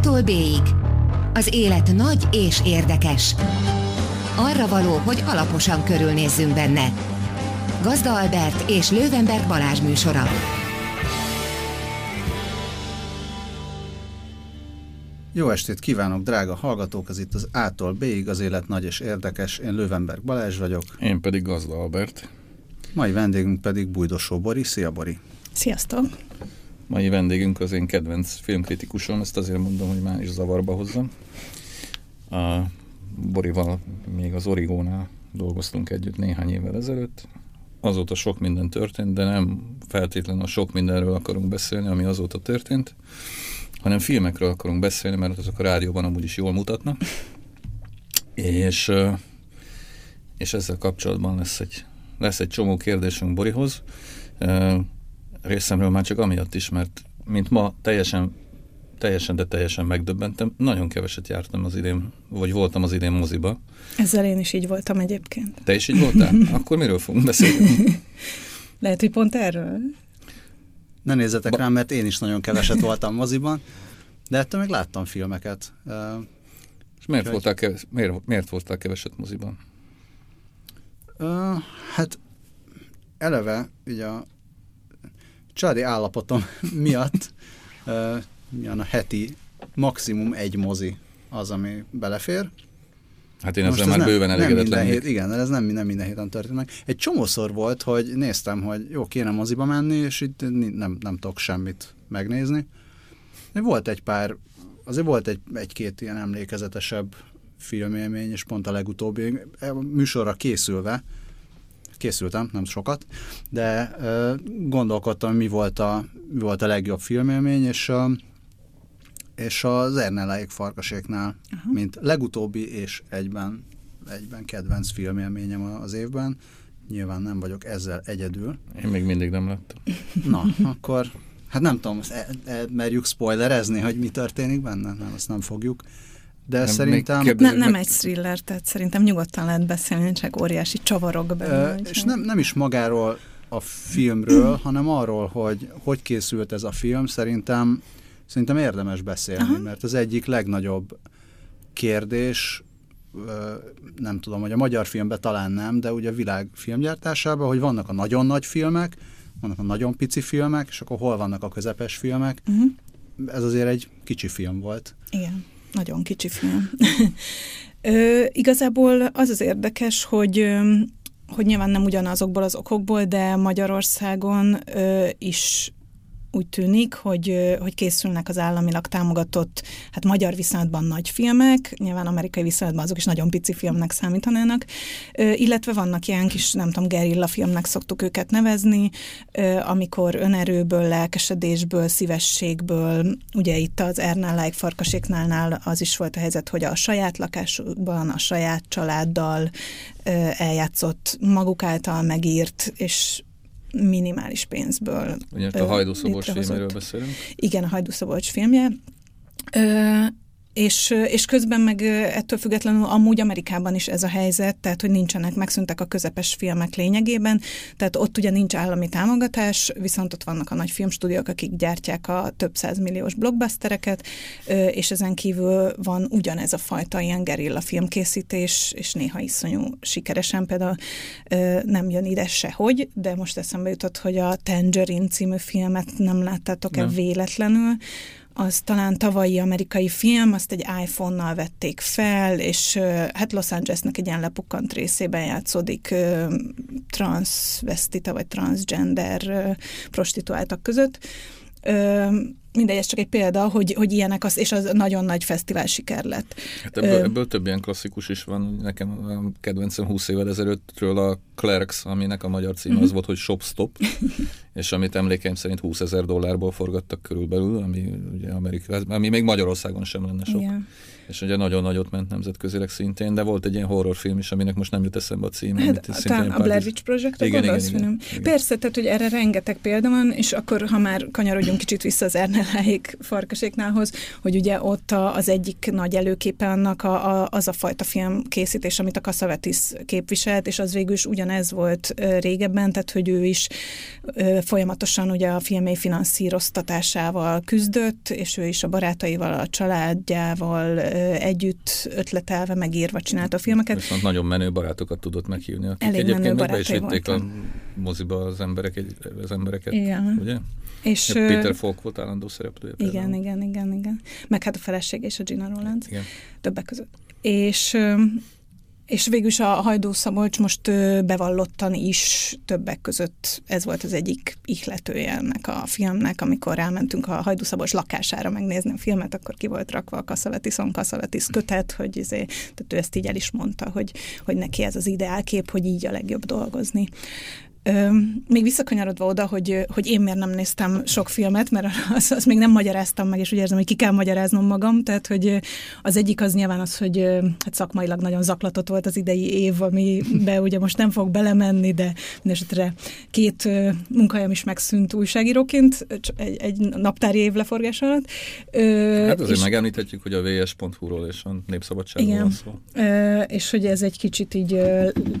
A-tól B-ig. Az élet nagy és érdekes. Arra való, hogy alaposan körülnézzünk benne. Gazda Albert és Lővenberg Balázs műsora. Jó estét kívánok, drága hallgatók! Ez itt az A-tól B-ig, az élet nagy és érdekes. Én Lővenberg Balázs vagyok. Én pedig Gazda Albert. Mai vendégünk pedig Bújdosó Bori. Szia, Bori! Sziasztok! Mai vendégünk az én kedvenc filmkritikusom, ezt azért mondom, hogy már is zavarba hozzam. A Borival még az Origónál dolgoztunk együtt néhány évvel ezelőtt. Azóta sok minden történt, de nem feltétlenül a sok mindenről akarunk beszélni, ami azóta történt, hanem filmekről akarunk beszélni, mert azok a rádióban amúgy is jól mutatnak. És, és ezzel kapcsolatban lesz egy, lesz egy csomó kérdésünk Borihoz részemről már csak amiatt is, mert mint ma teljesen, teljesen, de teljesen megdöbbentem. Nagyon keveset jártam az idén, vagy voltam az idén moziba. Ezzel én is így voltam egyébként. Te is így voltál? Akkor miről fogunk beszélni? Lehet, hogy pont erről. Ne nézzetek ba- rám, mert én is nagyon keveset voltam moziban, de ettől meg láttam filmeket. És miért, Úgy, voltál, keves, miért, miért voltál keveset moziban? Uh, hát eleve ugye a családi állapotom miatt uh, a heti maximum egy mozi az, ami belefér. Hát én ezzel már nem, bőven elégedett nem hét, Igen, ez nem, nem minden héten történik. Egy csomószor volt, hogy néztem, hogy jó, kéne moziba menni, és itt nem, nem tudok semmit megnézni. De volt egy pár, azért volt egy, egy-két ilyen emlékezetesebb filmélmény, és pont a legutóbbi műsorra készülve, készültem, nem sokat, de gondolkodtam, mi volt a, mi volt a legjobb filmélmény, és, és az Ernelláig farkaséknál, uh-huh. mint legutóbbi és egyben, egyben kedvenc filmélményem az évben. Nyilván nem vagyok ezzel egyedül. Én még mindig nem lettem. Na, akkor hát nem tudom, e, e, merjük spoilerezni, hogy mi történik benne? Nem, azt nem fogjuk de nem, szerintem... Ne, nem egy thriller, tehát szerintem nyugodtan lehet beszélni, csak óriási csavarok benne. és nem, nem is magáról a filmről, hanem arról, hogy hogy készült ez a film, szerintem, szerintem érdemes beszélni, Aha. mert az egyik legnagyobb kérdés, nem tudom, hogy a magyar filmben talán nem, de ugye a világ filmgyártásában, hogy vannak a nagyon nagy filmek, vannak a nagyon pici filmek, és akkor hol vannak a közepes filmek. Uh-huh. Ez azért egy kicsi film volt. Igen. Nagyon kicsi film. Ö, igazából az az érdekes, hogy hogy nyilván nem ugyanazokból az okokból, de Magyarországon ö, is úgy tűnik, hogy, hogy készülnek az államilag támogatott, hát magyar viszonylatban nagy filmek, nyilván amerikai viszonylatban azok is nagyon pici filmnek számítanának, illetve vannak ilyen kis, nem tudom, gerilla filmnek szoktuk őket nevezni, amikor önerőből, lelkesedésből, szívességből, ugye itt az Ernál Like Farkaséknálnál az is volt a helyzet, hogy a saját lakásukban, a saját családdal eljátszott, maguk által megírt, és minimális pénzből. Ugye a Hajdú Szobocs filméről beszélünk? Igen, a Hajdú Szobocs filmje. Ö, és, és közben meg ettől függetlenül amúgy Amerikában is ez a helyzet, tehát hogy nincsenek, megszűntek a közepes filmek lényegében, tehát ott ugye nincs állami támogatás, viszont ott vannak a nagy filmstúdiók, akik gyártják a több százmilliós blockbustereket, és ezen kívül van ugyanez a fajta ilyen gerilla filmkészítés, és néha iszonyú sikeresen, például nem jön ide sehogy, de most eszembe jutott, hogy a Tangerine című filmet nem láttátok-e véletlenül, az talán tavalyi amerikai film, azt egy iPhone-nal vették fel, és hát Los Angelesnek egy ilyen lepukkant részében játszódik transvestita vagy transgender prostituáltak között mindegy, ez csak egy példa, hogy, hogy ilyenek, az, és az nagyon nagy fesztivál siker lett. Hát ebből, ebből több ilyen klasszikus is van. Nekem a kedvencem 20 évvel ezelőttről a Clerks, aminek a magyar címe uh-huh. az volt, hogy Shop Stop, és amit emlékeim szerint 20 ezer dollárból forgattak körülbelül, ami ugye Amerika, ami még Magyarországon sem lenne sok. Igen és ugye nagyon nagyot ment nemzetközileg szintén, de volt egy ilyen horrorfilm is, aminek most nem jut eszembe a címe. Hát, talán a Blair Witch project igen, igen, igen, igen, igen. Persze, tehát hogy erre rengeteg példa van, és akkor, ha már kanyarodjunk kicsit vissza az Erneláék farkaséknálhoz, hogy ugye ott a, az egyik nagy előképe annak a, a, az a fajta film készítés, amit a Kassavetis képviselt, és az végül is ugyanez volt régebben, tehát hogy ő is folyamatosan ugye a filmé finanszíroztatásával küzdött, és ő is a barátaival, a családjával együtt ötletelve, megírva csinálta a filmeket. Viszont nagyon menő barátokat tudott meghívni, akik Elég egyébként meg is vitték a moziba az, emberek, az embereket, Igen. ugye? És, Ja, Peter Falk volt állandó szereplője. igen, például. igen, igen, igen. Meg hát a feleség és a Gina Rowlands. igen. többek között. És, és végül is a Hajdú Szabolcs most bevallottan is többek között ez volt az egyik ihletője ennek a filmnek, amikor rámentünk a Hajdú Szabolcs lakására megnézni a filmet, akkor ki volt rakva a Kaszavetiszon Kaszavetisz kötet, hogy izé, tehát ő ezt így el is mondta, hogy, hogy neki ez az ideálkép, hogy így a legjobb dolgozni. Még visszakanyarodva oda, hogy, hogy én miért nem néztem sok filmet, mert azt, azt még nem magyaráztam meg, és úgy érzem, hogy ki kell magyaráznom magam, tehát hogy az egyik az nyilván az, hogy hát szakmailag nagyon zaklatott volt az idei év, amibe ugye most nem fog belemenni, de mindesetre két munkahelyem is megszűnt újságíróként, egy, egy naptári év leforgás alatt. Hát azért és, megemlíthetjük, hogy a vs.hu-ról és a Népszabadságról igen, szó. Ö, és hogy ez egy kicsit így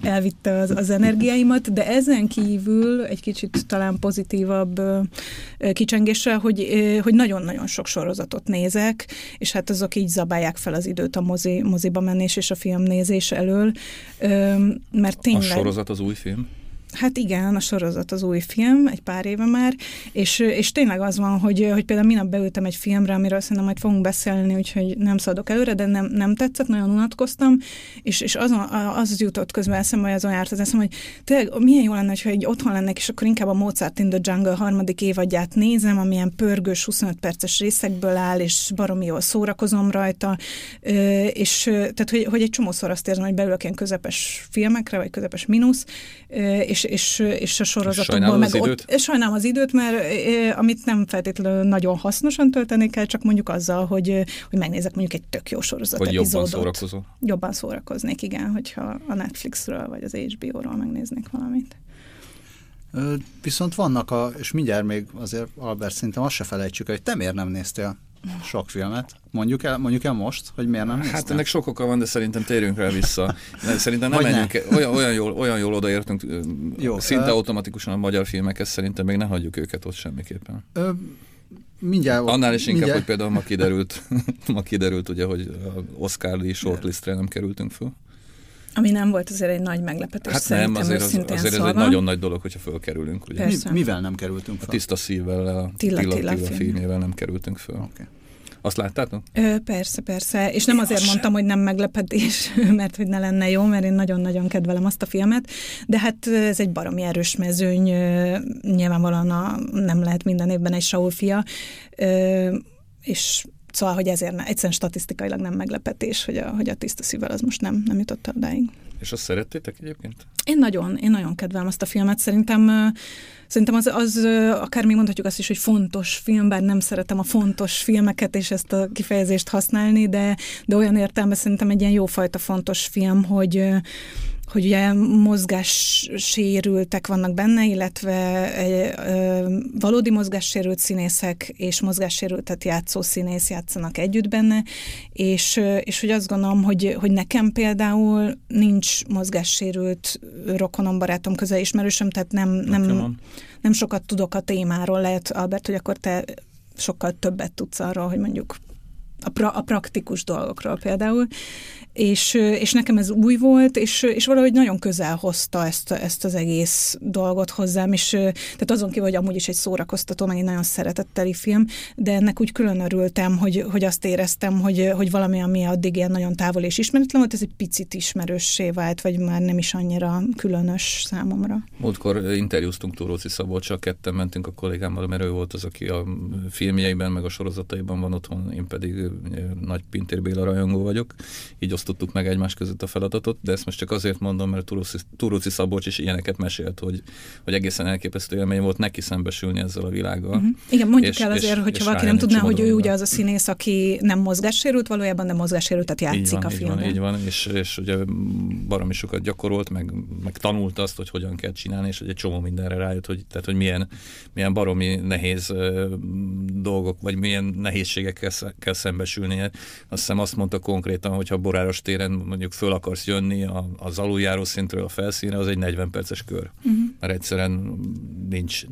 elvitte az, az energiáimat, de ezen kívül egy kicsit talán pozitívabb kicsengéssel, hogy, hogy nagyon-nagyon sok sorozatot nézek, és hát azok így zabálják fel az időt a mozi, moziba menés és a filmnézés elől, mert tényleg... A sorozat az új film? Hát igen, a sorozat az új film, egy pár éve már, és, és tényleg az van, hogy, hogy például minap beültem egy filmre, amiről szerintem majd fogunk beszélni, úgyhogy nem szaladok előre, de nem, nem tetszett, nagyon unatkoztam, és, és az, az jutott közben eszembe, hogy azon járt az eszembe, hogy tényleg milyen jó lenne, hogyha egy otthon lennek, és akkor inkább a Mozart in the Jungle harmadik évadját nézem, amilyen pörgős 25 perces részekből áll, és baromi jól szórakozom rajta, és tehát, hogy, hogy egy csomószor azt érzem, hogy beülök ilyen közepes filmekre, vagy közepes mínusz, és és, és, és a sorozatokból meg az időt? ott, sajnálom az időt, mert eh, amit nem feltétlenül nagyon hasznosan tölteni kell, csak mondjuk azzal, hogy, hogy megnézek mondjuk egy tök jó sorozat Hogy jobban epizódot. szórakozó. Jobban szórakoznék, igen, hogyha a Netflixről vagy az HBO-ról megnéznék valamit. Viszont vannak a, és mindjárt még azért Albert szerintem azt se felejtsük, hogy te miért nem néztél sok filmet. Mondjuk el, mondjuk el most, hogy miért nem néztem? Hát ennek sok oka van, de szerintem térjünk rá vissza. Szerintem nem menjünk, ne. olyan, olyan, jól, olyan jól odaértünk, Jó, szinte ö... automatikusan a magyar filmekhez, szerintem még ne hagyjuk őket ott semmiképpen. Ö, mindjárt... Annál is inkább, mindjárt... hogy például ma kiderült, ma kiderült ugye, hogy Oscar Lee shortlistre nem kerültünk föl. Ami nem volt azért egy nagy meglepetés Hát nem, azért, az, azért ez egy nagyon nagy dolog, hogyha fölkerülünk. Ugye? Persze. Mi, mivel nem kerültünk fel? A tiszta szívvel, a Tilla, Tilla, Tilla, Tilla film. filmjével nem kerültünk föl. Okay. Azt láttátok? Ö, persze, persze. És nem Én azért az mondtam, hogy nem meglepetés, mert hogy ne lenne jó, mert én nagyon-nagyon kedvelem azt a filmet, de hát ez egy baromi erős mezőny, nyilvánvalóan a, nem lehet minden évben egy Saul fia, ö, és Szóval, hogy ezért ne, egyszerűen statisztikailag nem meglepetés, hogy a, hogy a tiszta szívvel az most nem, nem jutott odáig. És azt szerettétek egyébként? Én nagyon, én nagyon kedvelem azt a filmet. Szerintem, szerintem az, az akár még mondhatjuk azt is, hogy fontos film, bár nem szeretem a fontos filmeket és ezt a kifejezést használni, de, de olyan értelme szerintem egy ilyen jófajta fontos film, hogy hogy ugye mozgássérültek vannak benne, illetve ö, valódi mozgássérült színészek és mozgássérültet játszó színész játszanak együtt benne, és, és hogy azt gondolom, hogy, hogy nekem például nincs mozgássérült rokonom, barátom, közel ismerősöm, tehát nem, nem, nem sokat tudok a témáról, lehet Albert, hogy akkor te sokkal többet tudsz arról, hogy mondjuk a, pra, a praktikus dolgokról például, és, és nekem ez új volt, és, és valahogy nagyon közel hozta ezt, ezt az egész dolgot hozzám, és tehát azon kívül, hogy amúgy is egy szórakoztató, meg egy nagyon szeretetteli film, de ennek úgy külön örültem, hogy, hogy azt éreztem, hogy, hogy valami, ami addig ilyen nagyon távol és ismeretlen volt, ez egy picit ismerőssé vált, vagy már nem is annyira különös számomra. Múltkor interjúztunk Túróci Szabolcsal, ketten mentünk a kollégámmal, mert ő volt az, aki a filmjeiben, meg a sorozataiban van otthon, én pedig nagy Pintér Béla rajongó vagyok, így osztottuk meg egymás között a feladatot, de ezt most csak azért mondom, mert Turóci Szabolcs is ilyeneket mesélt, hogy, hogy egészen elképesztő élmény volt neki szembesülni ezzel a világgal. Uh-huh. Igen, mondjuk és, el azért, és, hogyha és valaki nem tudná, hogy ő ugye az a színész, aki nem mozgássérült valójában, de mozgássérültet játszik így van, a filmben. Így van, így van, és, és ugye baromi sokat gyakorolt, meg, meg tanult azt, hogy hogyan kell csinálni, és egy csomó mindenre rájött, hogy, tehát, hogy milyen, milyen baromi nehéz dolgok, vagy milyen nehézségekkel kell szembe szembesülnie. Azt hiszem azt mondta konkrétan, hogy ha Boráros téren mondjuk föl akarsz jönni az aluljáró szintről a felszínre, az egy 40 perces kör. Uh-huh. Mert egyszerűen nincs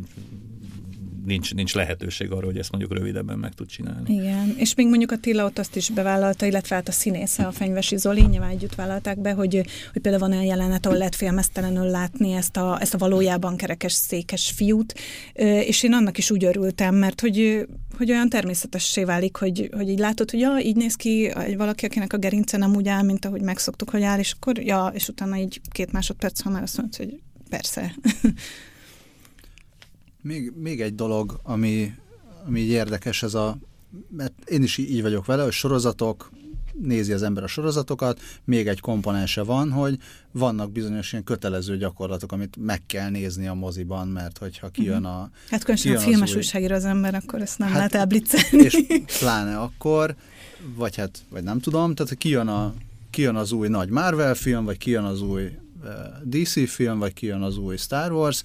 nincs, nincs lehetőség arra, hogy ezt mondjuk rövidebben meg tud csinálni. Igen, és még mondjuk Attila ott azt is bevállalta, illetve hát a színésze, a Fenyvesi Zoli, nyilván együtt vállalták be, hogy, hogy például van olyan jelenet, ahol lehet félmeztelenül látni ezt a, ezt a valójában kerekes székes fiút, és én annak is úgy örültem, mert hogy, hogy olyan természetessé válik, hogy, hogy így látod, hogy ja, így néz ki egy valaki, akinek a gerince nem úgy áll, mint ahogy megszoktuk, hogy áll, és akkor ja, és utána így két másodperc, ha már azt mondod, hogy persze. Még, még egy dolog, ami, ami így érdekes, ez a, mert én is így vagyok vele, hogy sorozatok, nézi az ember a sorozatokat, még egy komponense van, hogy vannak bizonyos ilyen kötelező gyakorlatok, amit meg kell nézni a moziban, mert hogyha kijön mhm. a... Hát különösen a filmes új... újságír az ember, akkor ezt nem hát, lehet elblitzelni. És pláne akkor, vagy hát, vagy nem tudom, tehát kijön, a, kijön az új nagy Marvel film, vagy kijön az új uh, DC film, vagy kijön az új Star Wars,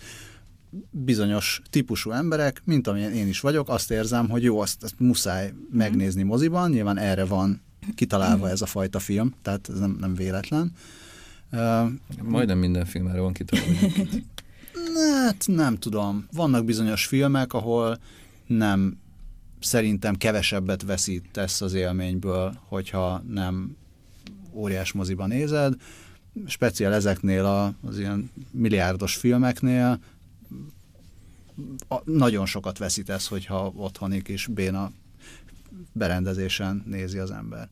bizonyos típusú emberek, mint amilyen én is vagyok, azt érzem, hogy jó, azt, azt muszáj megnézni moziban, nyilván erre van kitalálva ez a fajta film, tehát ez nem, nem véletlen. Majdnem minden film erre van kitalálva. hát nem tudom. Vannak bizonyos filmek, ahol nem szerintem kevesebbet veszítesz az élményből, hogyha nem óriás moziban nézed. Speciál ezeknél a, az ilyen milliárdos filmeknél nagyon sokat veszítesz, hogyha otthonik is béna berendezésen nézi az ember.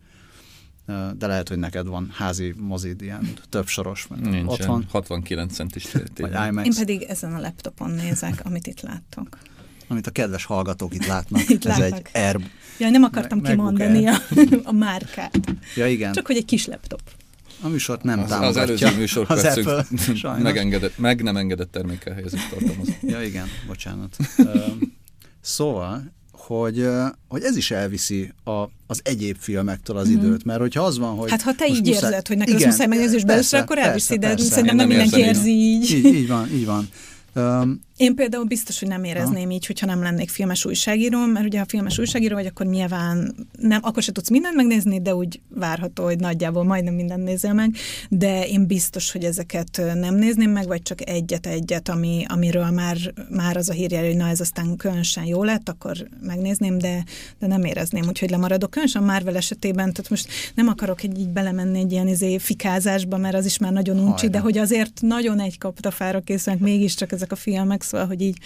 De lehet, hogy neked van házi mozid, ilyen több soros, Nincsen, otthon. 69 centis IMAX. Én pedig ezen a laptopon nézek, amit itt láttok. Amit a kedves hallgatók itt látnak. itt Ez látnak. egy Air... Ja, nem akartam meg, kimondani a, a márkát. Ja, igen. Csak hogy egy kis laptop. A műsort nem az, támogatja. Az előző műsor az Apple, megengedett, meg nem engedett termékkel helyezést tartalmaz. Ja igen, bocsánat. szóval, hogy, hogy ez is elviszi a, az egyéb filmektől az mm-hmm. időt, mert hogyha az van, hogy... Hát ha te így muszáj, érzed, hogy neked igen, az muszáj megnézni, és belőle, akkor elviszi, de szerintem nem mindenki érzi így. így. Így van, így van. Um, Én például biztos, hogy nem érezném ha. így, hogyha nem lennék filmes újságíró, mert ugye ha filmes újságíró vagy, akkor nyilván nem, akkor se tudsz mindent megnézni, de úgy várható, hogy nagyjából majdnem mindent nézel meg, de én biztos, hogy ezeket nem nézném meg, vagy csak egyet-egyet, ami, amiről már, már az a hírjel, hogy na ez aztán különösen jó lett, akkor megnézném, de, de nem érezném, úgyhogy lemaradok. Különösen Marvel esetében, tehát most nem akarok egy, így belemenni egy ilyen izé fikázásba, mert az is már nagyon uncsi, de hogy azért nagyon egy kaptafára készülnek mégiscsak ezek a filmek, szóval, hogy így...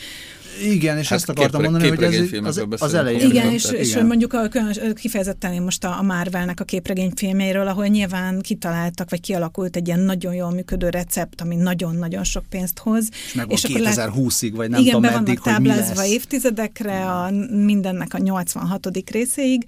Igen, és hát ezt akartam kép, mondani, hogy ez az, az elején. Igen, és, és igen. mondjuk a, kifejezetten én most a, a Marvelnek a képregényfilmjeiről, ahol nyilván kitaláltak, vagy kialakult egy ilyen nagyon jól működő recept, ami nagyon-nagyon sok pénzt hoz. És meg és 2020-ig, vagy nem igen, tudom be meddig, vannak táblázva évtizedekre, a, mindennek a 86. részéig.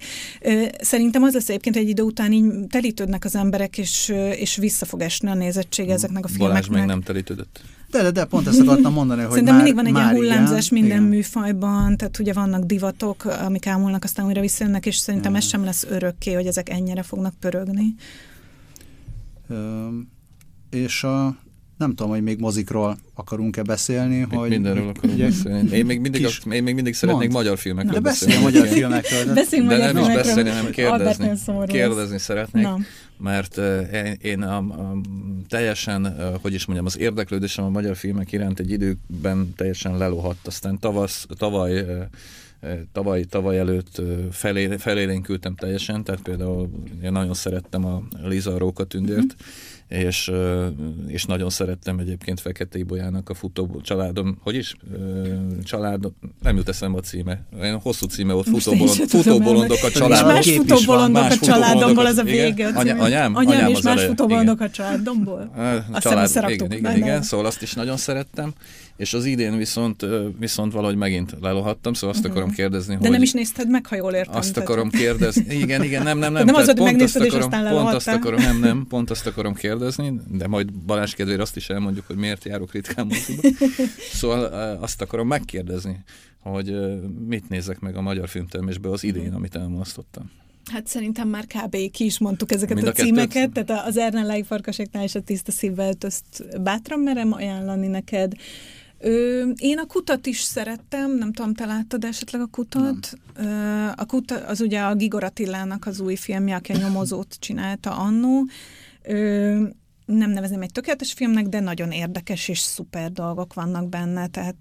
Szerintem az lesz egyébként egy idő után így telítődnek az emberek, és, és vissza fog esni a nézettség ezeknek a filmeknek. Balázs még nem telítődött. De, de, de pont ezt akartam mondani, hogy Szerintem már, mindig van egy ilyen hullámzás minden igen. műfajban, tehát ugye vannak divatok, amik ámulnak, aztán újra visszajönnek, és szerintem ez sem lesz örökké, hogy ezek ennyire fognak pörögni. Ö, és a, nem tudom, hogy még mozikról akarunk-e beszélni. Még hogy mindenről akarunk ugye, beszélni. Én még mindig, kis... én még mindig szeretnék Mond. magyar filmekről de beszélni. Magyar filmekről. De, Beszéljünk de nem is beszélni, hanem kérdezni. Kérdezni szeretnék. Na mert én a, a, teljesen, hogy is mondjam, az érdeklődésem a magyar filmek iránt egy időben teljesen lelohadt. Aztán tavasz, tavaly tavaly, tavaly előtt felé, felélénkültem teljesen, tehát például én nagyon szerettem a Liza Róka tündért, mm-hmm és, és nagyon szerettem egyébként Fekete Ibolyának a futó családom, hogy is? Család, nem jut eszembe a címe. Olyan hosszú címe volt, futóbolond, futóbolondok a családom. Más futóbolondok a családomból, az a vége. Anyám, anyám, anyám és más futóbolondok a családomból. Család, igen, igen, igen, szóval azt is nagyon szerettem és az idén viszont, viszont valahogy megint lelohattam, szóval azt uh-huh. akarom kérdezni, De hogy... nem is nézted meg, ha jól értem. Azt tehát... akarom kérdezni, igen, igen, nem, nem, nem. nem az, hogy megnézted, és aztán Pont azt akarom, nem, nem, pont azt akarom kérdezni, de majd Balázs kedvére azt is elmondjuk, hogy miért járok ritkán moziba. Szóval azt akarom megkérdezni, hogy mit nézek meg a magyar filmtermésbe az idén, amit elmulasztottam. Hát szerintem már kb. ki is mondtuk ezeket Mind a, a címeket, tehát az Ernellági farkaseknál és a tiszta szívvel ezt bátran merem ajánlani neked. Ö, én a kutat is szerettem, nem tudom, te láttad esetleg a kutat? Ö, a kuta, az ugye a Gigor Attilának az új filmje, aki a nyomozót csinálta annó. Ö, nem nevezném egy tökéletes filmnek, de nagyon érdekes és szuper dolgok vannak benne, tehát,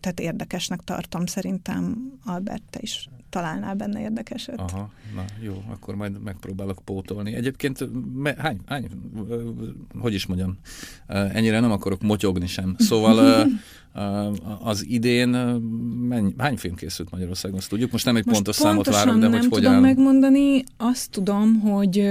tehát érdekesnek tartom szerintem. Albert, te is találnál benne érdekeset. Aha, na jó, akkor majd megpróbálok pótolni. Egyébként me, hány, hány, hogy is mondjam, ennyire nem akarok motyogni sem. Szóval az idén mennyi, hány film készült Magyarországon, azt tudjuk? Most nem egy Most pontos számot várok, de hogy nem hogy tudom áll? megmondani. Azt tudom, hogy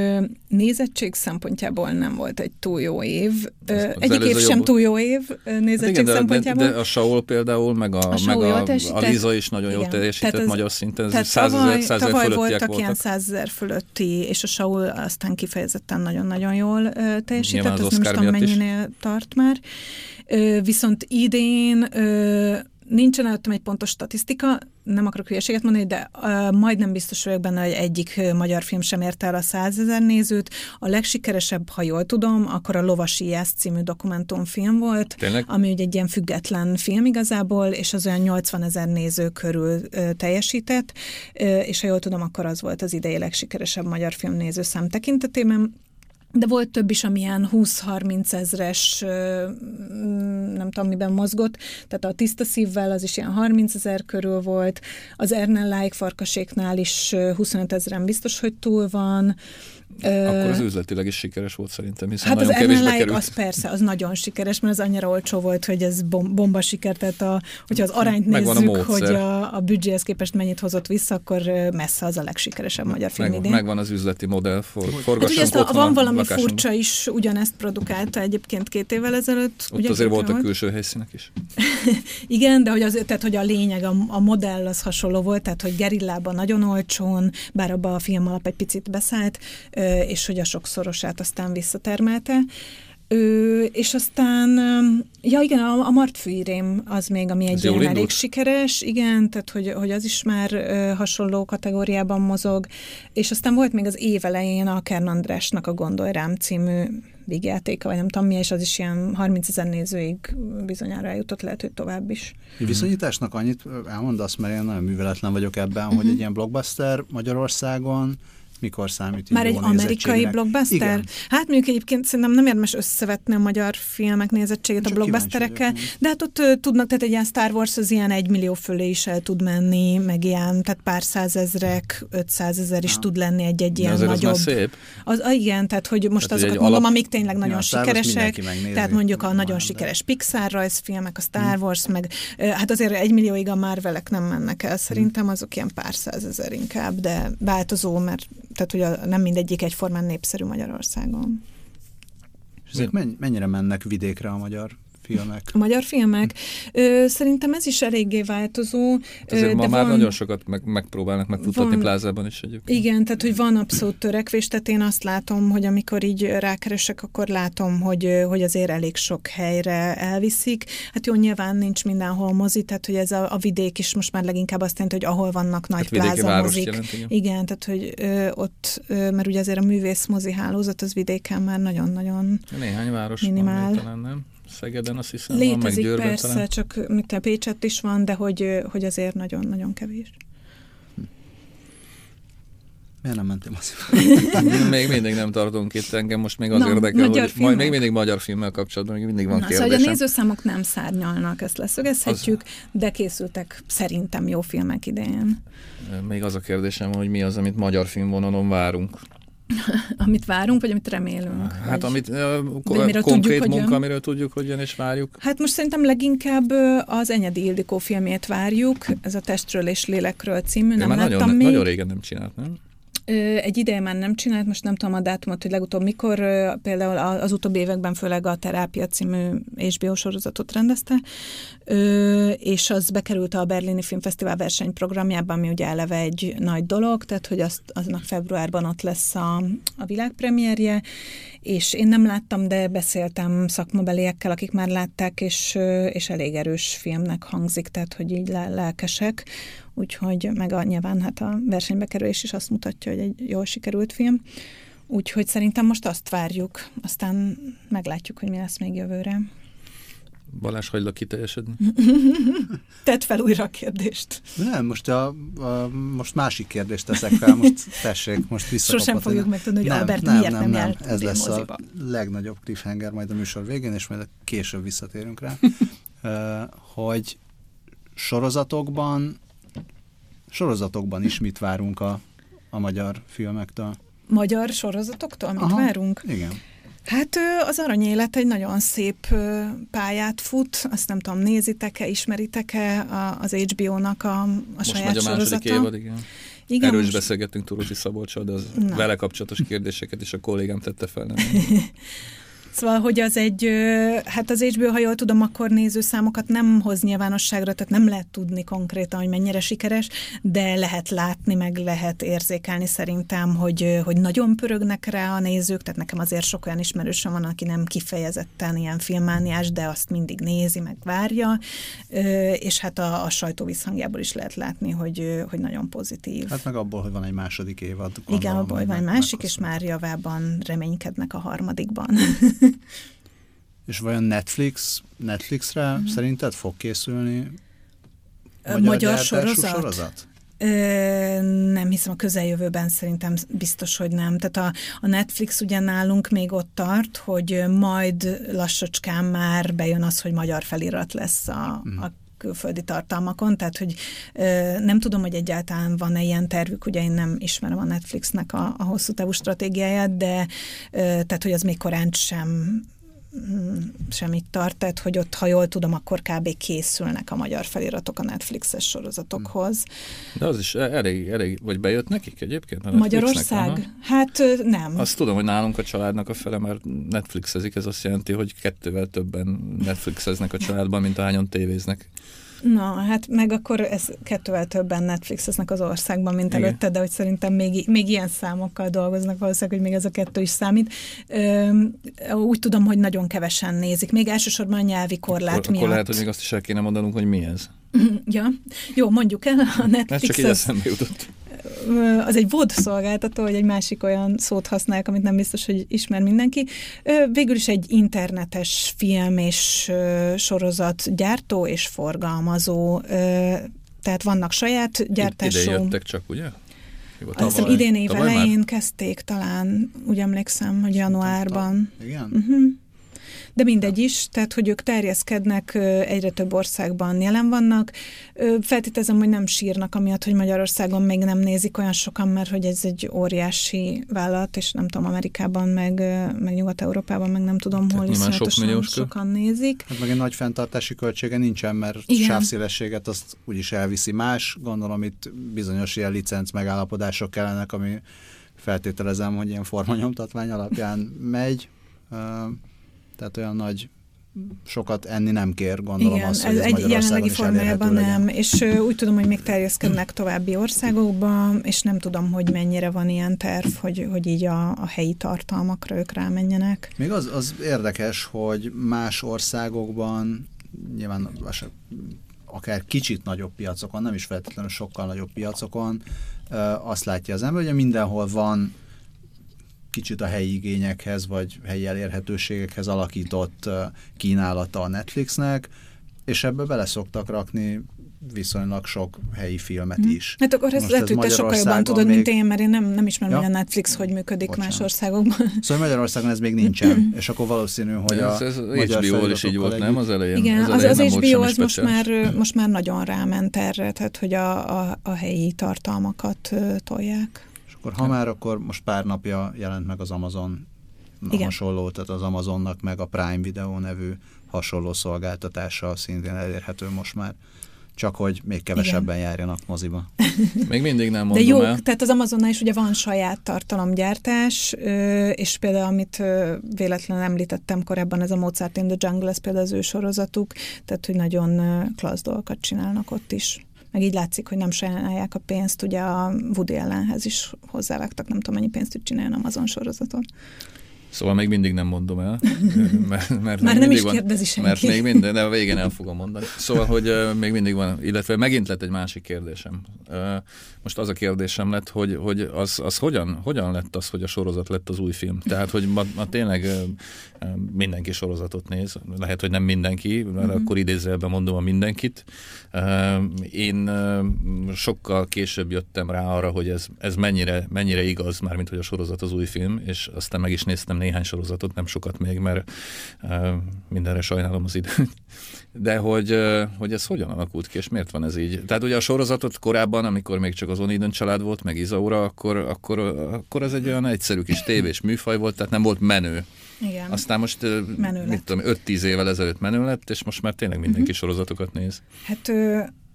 nézettség szempontjából nem volt egy túl jó év. Az, az Egyik év sem jobb... túl jó év nézettség hát igen, szempontjából. De, de a Saul például, meg a, a, meg a, a Liza is nagyon jól teljesített ez, magyar szinten. Tehát tavaly, tavaly voltak voltak. ilyen százezer fölötti, és a Saul aztán kifejezetten nagyon-nagyon jól teljesített, azt nem is tudom mennyinél tart már. Viszont idén nincsen előttem egy pontos statisztika, nem akarok hülyeséget mondani, de uh, majdnem biztos vagyok benne, hogy egyik uh, magyar film sem érte el a százezer nézőt. A legsikeresebb, ha jól tudom, akkor a Lovasi Jász című dokumentumfilm volt, Tényleg? ami ugye egy ilyen független film igazából, és az olyan 80 ezer néző körül uh, teljesített, uh, és ha jól tudom, akkor az volt az idei legsikeresebb magyar film nézőszám tekintetében de volt több is, amilyen 20-30 ezres, nem tudom, miben mozgott, tehát a tiszta szívvel az is ilyen 30 ezer körül volt, az Ernel Like farkaséknál is 25 ezeren biztos, hogy túl van, akkor az üzletileg is sikeres volt szerintem, hiszen hát nagyon az kevésbe került. az persze, az nagyon sikeres, mert az annyira olcsó volt, hogy ez bomba siker, tehát a, hogyha az arányt Megvan nézzük, a hogy a, a büdzséhez képest mennyit hozott vissza, akkor messze az a legsikeresebb magyar film Meg, idén. Megvan az üzleti modell, for, hát ugye ezt a, van valami furcsa is, ugyanezt produkálta egyébként két évvel ezelőtt. Ott ugye azért voltak volt? külső helyszínek is. Igen, de hogy, az, tehát, hogy a lényeg, a, a modell az hasonló volt, tehát hogy gerillában nagyon olcsón, bár abban a film alap egy picit beszállt, és hogy a sokszorosát aztán visszatermelte. Ö, és aztán, ja igen, a, a Martfűrém az még, ami egy ilyen elég sikeres, igen, tehát hogy, hogy az is már ö, hasonló kategóriában mozog, és aztán volt még az év elején a Kern Andrásnak a Gondolj rám című vígjátéka, vagy nem tudom mi, és az is ilyen 30 ezer nézőig bizonyára eljutott, lehet, hogy tovább is. Viszonyításnak annyit elmondasz, mert én nagyon műveletlen vagyok ebben, uh-huh. hogy mhm. egy ilyen blockbuster Magyarországon mikor számít Már egy amerikai blockbuster? Igen. Hát mondjuk egyébként szerintem nem érdemes összevetni a magyar filmek nézettségét Csak a blockbusterekkel, de hát ott tudnak, tehát egy ilyen Star Wars az ilyen egy millió fölé is el tud menni, meg ilyen, tehát pár százezrek, ötszázezer is ha. tud lenni egy-egy ilyen nagyobb. Az szép. Az, igen, tehát hogy most tehát, azokat mondom, alap... amik tényleg nagyon ja, sikeresek, tehát mondjuk a nagyon sikeres Pixar rajzfilmek, a Star hmm. Wars, meg hát azért egy millióig a Marvelek nem mennek el, szerintem azok ilyen pár százezer inkább, de változó, mert tehát hogy a, nem mindegyik egyformán népszerű Magyarországon. És ezek mennyire mennek vidékre a magyar filmek? A magyar filmek? Ö, szerintem ez is eléggé változó. Azért ma de már van, nagyon sokat meg, megpróbálnak megfutatni van, plázában is egyébként. Igen, tehát hogy van abszolút törekvés, tehát én azt látom, hogy amikor így rákeresek, akkor látom, hogy, hogy azért elég sok helyre elviszik. Hát jó, nyilván nincs mindenhol mozi, tehát hogy ez a, a vidék is most már leginkább azt jelenti, hogy ahol vannak nagy hát pláza mozik. Jelent, igen. igen, tehát hogy ö, ott, ö, mert ugye azért a művész mozi hálózat az vidéken már nagyon-nagyon Néhány város minimál. van, talán nem? Szegeden azt hiszem Létezik van, meg persze, talán. csak mint a Pécset is van, de hogy, hogy azért nagyon-nagyon kevés. Miért nem mentem az Még mindig nem tartunk itt engem, most még az Na, érdekel, hogy filmek. majd még mindig magyar filmmel kapcsolatban még mindig van Na, kérdésem. Szóval a nézőszámok nem szárnyalnak, ezt leszögezhetjük, az... de készültek szerintem jó filmek idején. Még az a kérdésem, hogy mi az, amit magyar filmvonalon várunk. amit várunk, vagy amit remélünk? Hát vagy, amit uh, konkrét tudjuk, munka, jön. amiről tudjuk, hogy jön és várjuk. Hát most szerintem leginkább az Enyedi Ildikó filmjét várjuk, ez a Testről és Lélekről című, nem láttam nagyon, még. Nagyon régen nem csinált, nem? Egy ideje már nem csinált, most nem tudom a dátumot, hogy legutóbb mikor, például az utóbbi években főleg a Terápia című HBO sorozatot rendezte, és az bekerült a Berlini Filmfesztivál versenyprogramjába, ami ugye eleve egy nagy dolog, tehát hogy azt, aznak februárban ott lesz a, a világpremierje, és én nem láttam, de beszéltem szakmabeliekkel, akik már látták, és, és elég erős filmnek hangzik, tehát hogy így lelkesek, úgyhogy meg a, nyilván hát a versenybe kerülés is azt mutatja, hogy egy jól sikerült film. Úgyhogy szerintem most azt várjuk, aztán meglátjuk, hogy mi lesz még jövőre. Balázs, hagylak kiteljesedni? Tedd fel újra a kérdést. Nem, most, a, a, most másik kérdést teszek fel, most tessék, most visszakapod. Sosem fogjuk megtudni, hogy nem, Albert nem, miért nem, nem, nem Ez lesz moziba. a legnagyobb cliffhanger majd a műsor végén, és majd később visszatérünk rá, hogy sorozatokban sorozatokban is mit várunk a, a magyar filmektől. Magyar sorozatoktól mit Aha, várunk? Igen. Hát az Aranyélet egy nagyon szép pályát fut, azt nem tudom, nézitek-e, ismeritek-e az HBO-nak a, a Most saját megy a második évad, igen. Igen, Erről is most... beszélgettünk Turuti Szabolcsal, de az Na. vele kapcsolatos kérdéseket is a kollégám tette fel. Nem? Szóval, hogy az egy, hát az HBO, ha jól tudom, akkor nézőszámokat nem hoz nyilvánosságra, tehát nem lehet tudni konkrétan, hogy mennyire sikeres, de lehet látni, meg lehet érzékelni szerintem, hogy, hogy nagyon pörögnek rá a nézők, tehát nekem azért sok olyan ismerősöm van, aki nem kifejezetten ilyen filmániás, de azt mindig nézi, meg várja, és hát a, a sajtó visszhangjából is lehet látni, hogy, hogy nagyon pozitív. Hát meg abból, hogy van egy második évad. Gondolom, Igen, abból, hogy van egy másik, és már javában reménykednek a harmadikban. És vajon Netflix, Netflixre mm. szerinted fog készülni magyar, magyar sorozat? sorozat? Ö, nem hiszem, a közeljövőben szerintem biztos, hogy nem. Tehát a, a Netflix ugye nálunk még ott tart, hogy majd lassacskán már bejön az, hogy magyar felirat lesz a, mm. a külföldi tartalmakon, tehát hogy ö, nem tudom, hogy egyáltalán van-e ilyen tervük, ugye én nem ismerem a Netflixnek a, a hosszú távú stratégiáját, de ö, tehát, hogy az még korán sem semmit tart, tehát hogy ott, ha jól tudom, akkor kb. készülnek a magyar feliratok a Netflixes sorozatokhoz. De az is elég, elég vagy bejött nekik egyébként? A Magyarország? Aha. Hát nem. Azt tudom, hogy nálunk a családnak a fele már Netflixezik, ez azt jelenti, hogy kettővel többen Netflixeznek a családban, mint ahányan tévéznek. Na, hát meg akkor ez kettővel többen Netflixeznek az országban, mint Igen. előtte, de hogy szerintem még, még ilyen számokkal dolgoznak valószínűleg, hogy még ez a kettő is számít. Ö, úgy tudom, hogy nagyon kevesen nézik, még elsősorban a nyelvi korlát akkor, miatt. Akkor lehet, hogy még azt is el kéne mondanunk, hogy mi ez. Ja, jó, mondjuk el, a Netflix... Mert csak eszembe jutott az egy VOD szolgáltató, vagy egy másik olyan szót használják, amit nem biztos, hogy ismer mindenki. Végül is egy internetes film és sorozat gyártó és forgalmazó, tehát vannak saját gyártású... Ide jöttek csak, ugye? Azt hiszem idén év elején már? kezdték talán, úgy emlékszem, hogy januárban. Igen? Uh-huh. De mindegy is, tehát hogy ők terjeszkednek, egyre több országban jelen vannak. Feltételezem, hogy nem sírnak amiatt, hogy Magyarországon még nem nézik olyan sokan, mert hogy ez egy óriási vállalat, és nem tudom, Amerikában, meg, meg Nyugat-Európában, meg nem tudom, tehát hol iszonyatosan sok sokan nézik. Hát meg egy nagy fenntartási költsége nincsen, mert Igen. sávszélességet azt úgyis elviszi más. Gondolom itt bizonyos ilyen licenc megállapodások kellenek, ami feltételezem, hogy ilyen formanyomtatvány alapján megy. Tehát olyan nagy sokat enni nem kér, gondolom Igen, azt, hogy ez, ez egy jelenlegi formájában nem, és uh, úgy tudom, hogy még terjeszkednek további országokba, és nem tudom, hogy mennyire van ilyen terv, hogy, hogy így a, a helyi tartalmakra ők rámenjenek. Még az, az érdekes, hogy más országokban nyilván akár kicsit nagyobb piacokon, nem is feltétlenül sokkal nagyobb piacokon, azt látja az ember, hogy mindenhol van kicsit a helyi igényekhez, vagy helyi elérhetőségekhez alakított kínálata a Netflixnek, és ebbe bele szoktak rakni viszonylag sok helyi filmet hm. is. Hát akkor ezt lehet, hogy te sokkal jobban tudod, még... mint én, mert én nem, nem ismerem, ja? hogy a Netflix hogy működik Bocsánat. más országokban. Szóval Magyarországon ez még nincsen, és akkor valószínű, hogy ez, a ez, ez HBO-val is így volt, nem? Az elején. Igen, az, elején az, az HBO az most már, most már nagyon ráment erre, tehát hogy a, a, a helyi tartalmakat tolják. Akkor ha már, akkor most pár napja jelent meg az Amazon Igen. hasonló, tehát az Amazonnak meg a Prime Video nevű hasonló szolgáltatása szintén elérhető most már. Csak hogy még kevesebben Igen. járjanak moziba. Még mindig nem mondom De jó, el. tehát az Amazonnál is ugye van saját tartalomgyártás, és például amit véletlenül említettem korábban, ez a Mozart in the Jungle, ez például az ő sorozatuk, tehát hogy nagyon klassz dolgokat csinálnak ott is meg így látszik, hogy nem sajnálják a pénzt, ugye a Woody ellenhez is hozzávágtak, nem tudom mennyi pénzt tud csinálni Amazon sorozaton. Szóval még mindig nem mondom el. Mert, mert Már nem is van, kérdezi senki. Mert még minden, de a végén el fogom mondani. Szóval, hogy uh, még mindig van, illetve megint lett egy másik kérdésem. Uh, most az a kérdésem lett, hogy, hogy az, az hogyan, hogyan lett az, hogy a sorozat lett az új film? Tehát, hogy ma, ma tényleg uh, mindenki sorozatot néz. Lehet, hogy nem mindenki, mert uh-huh. akkor idézőjelben mondom a mindenkit. Én sokkal később jöttem rá arra, hogy ez, ez mennyire, mennyire igaz, mármint hogy a sorozat az új film, és aztán meg is néztem néhány sorozatot, nem sokat még, mert mindenre sajnálom az időt. De hogy, hogy ez hogyan alakult ki, és miért van ez így? Tehát ugye a sorozatot korábban, amikor még csak az Oniden család volt, meg Izaura, akkor, akkor, akkor ez egy olyan egyszerű kis tévés műfaj volt, tehát nem volt menő. Igen. Aztán most, menő mit lett. tudom, 5-10 évvel ezelőtt menő lett, és most már tényleg mindenki uh-huh. sorozatokat néz. Hát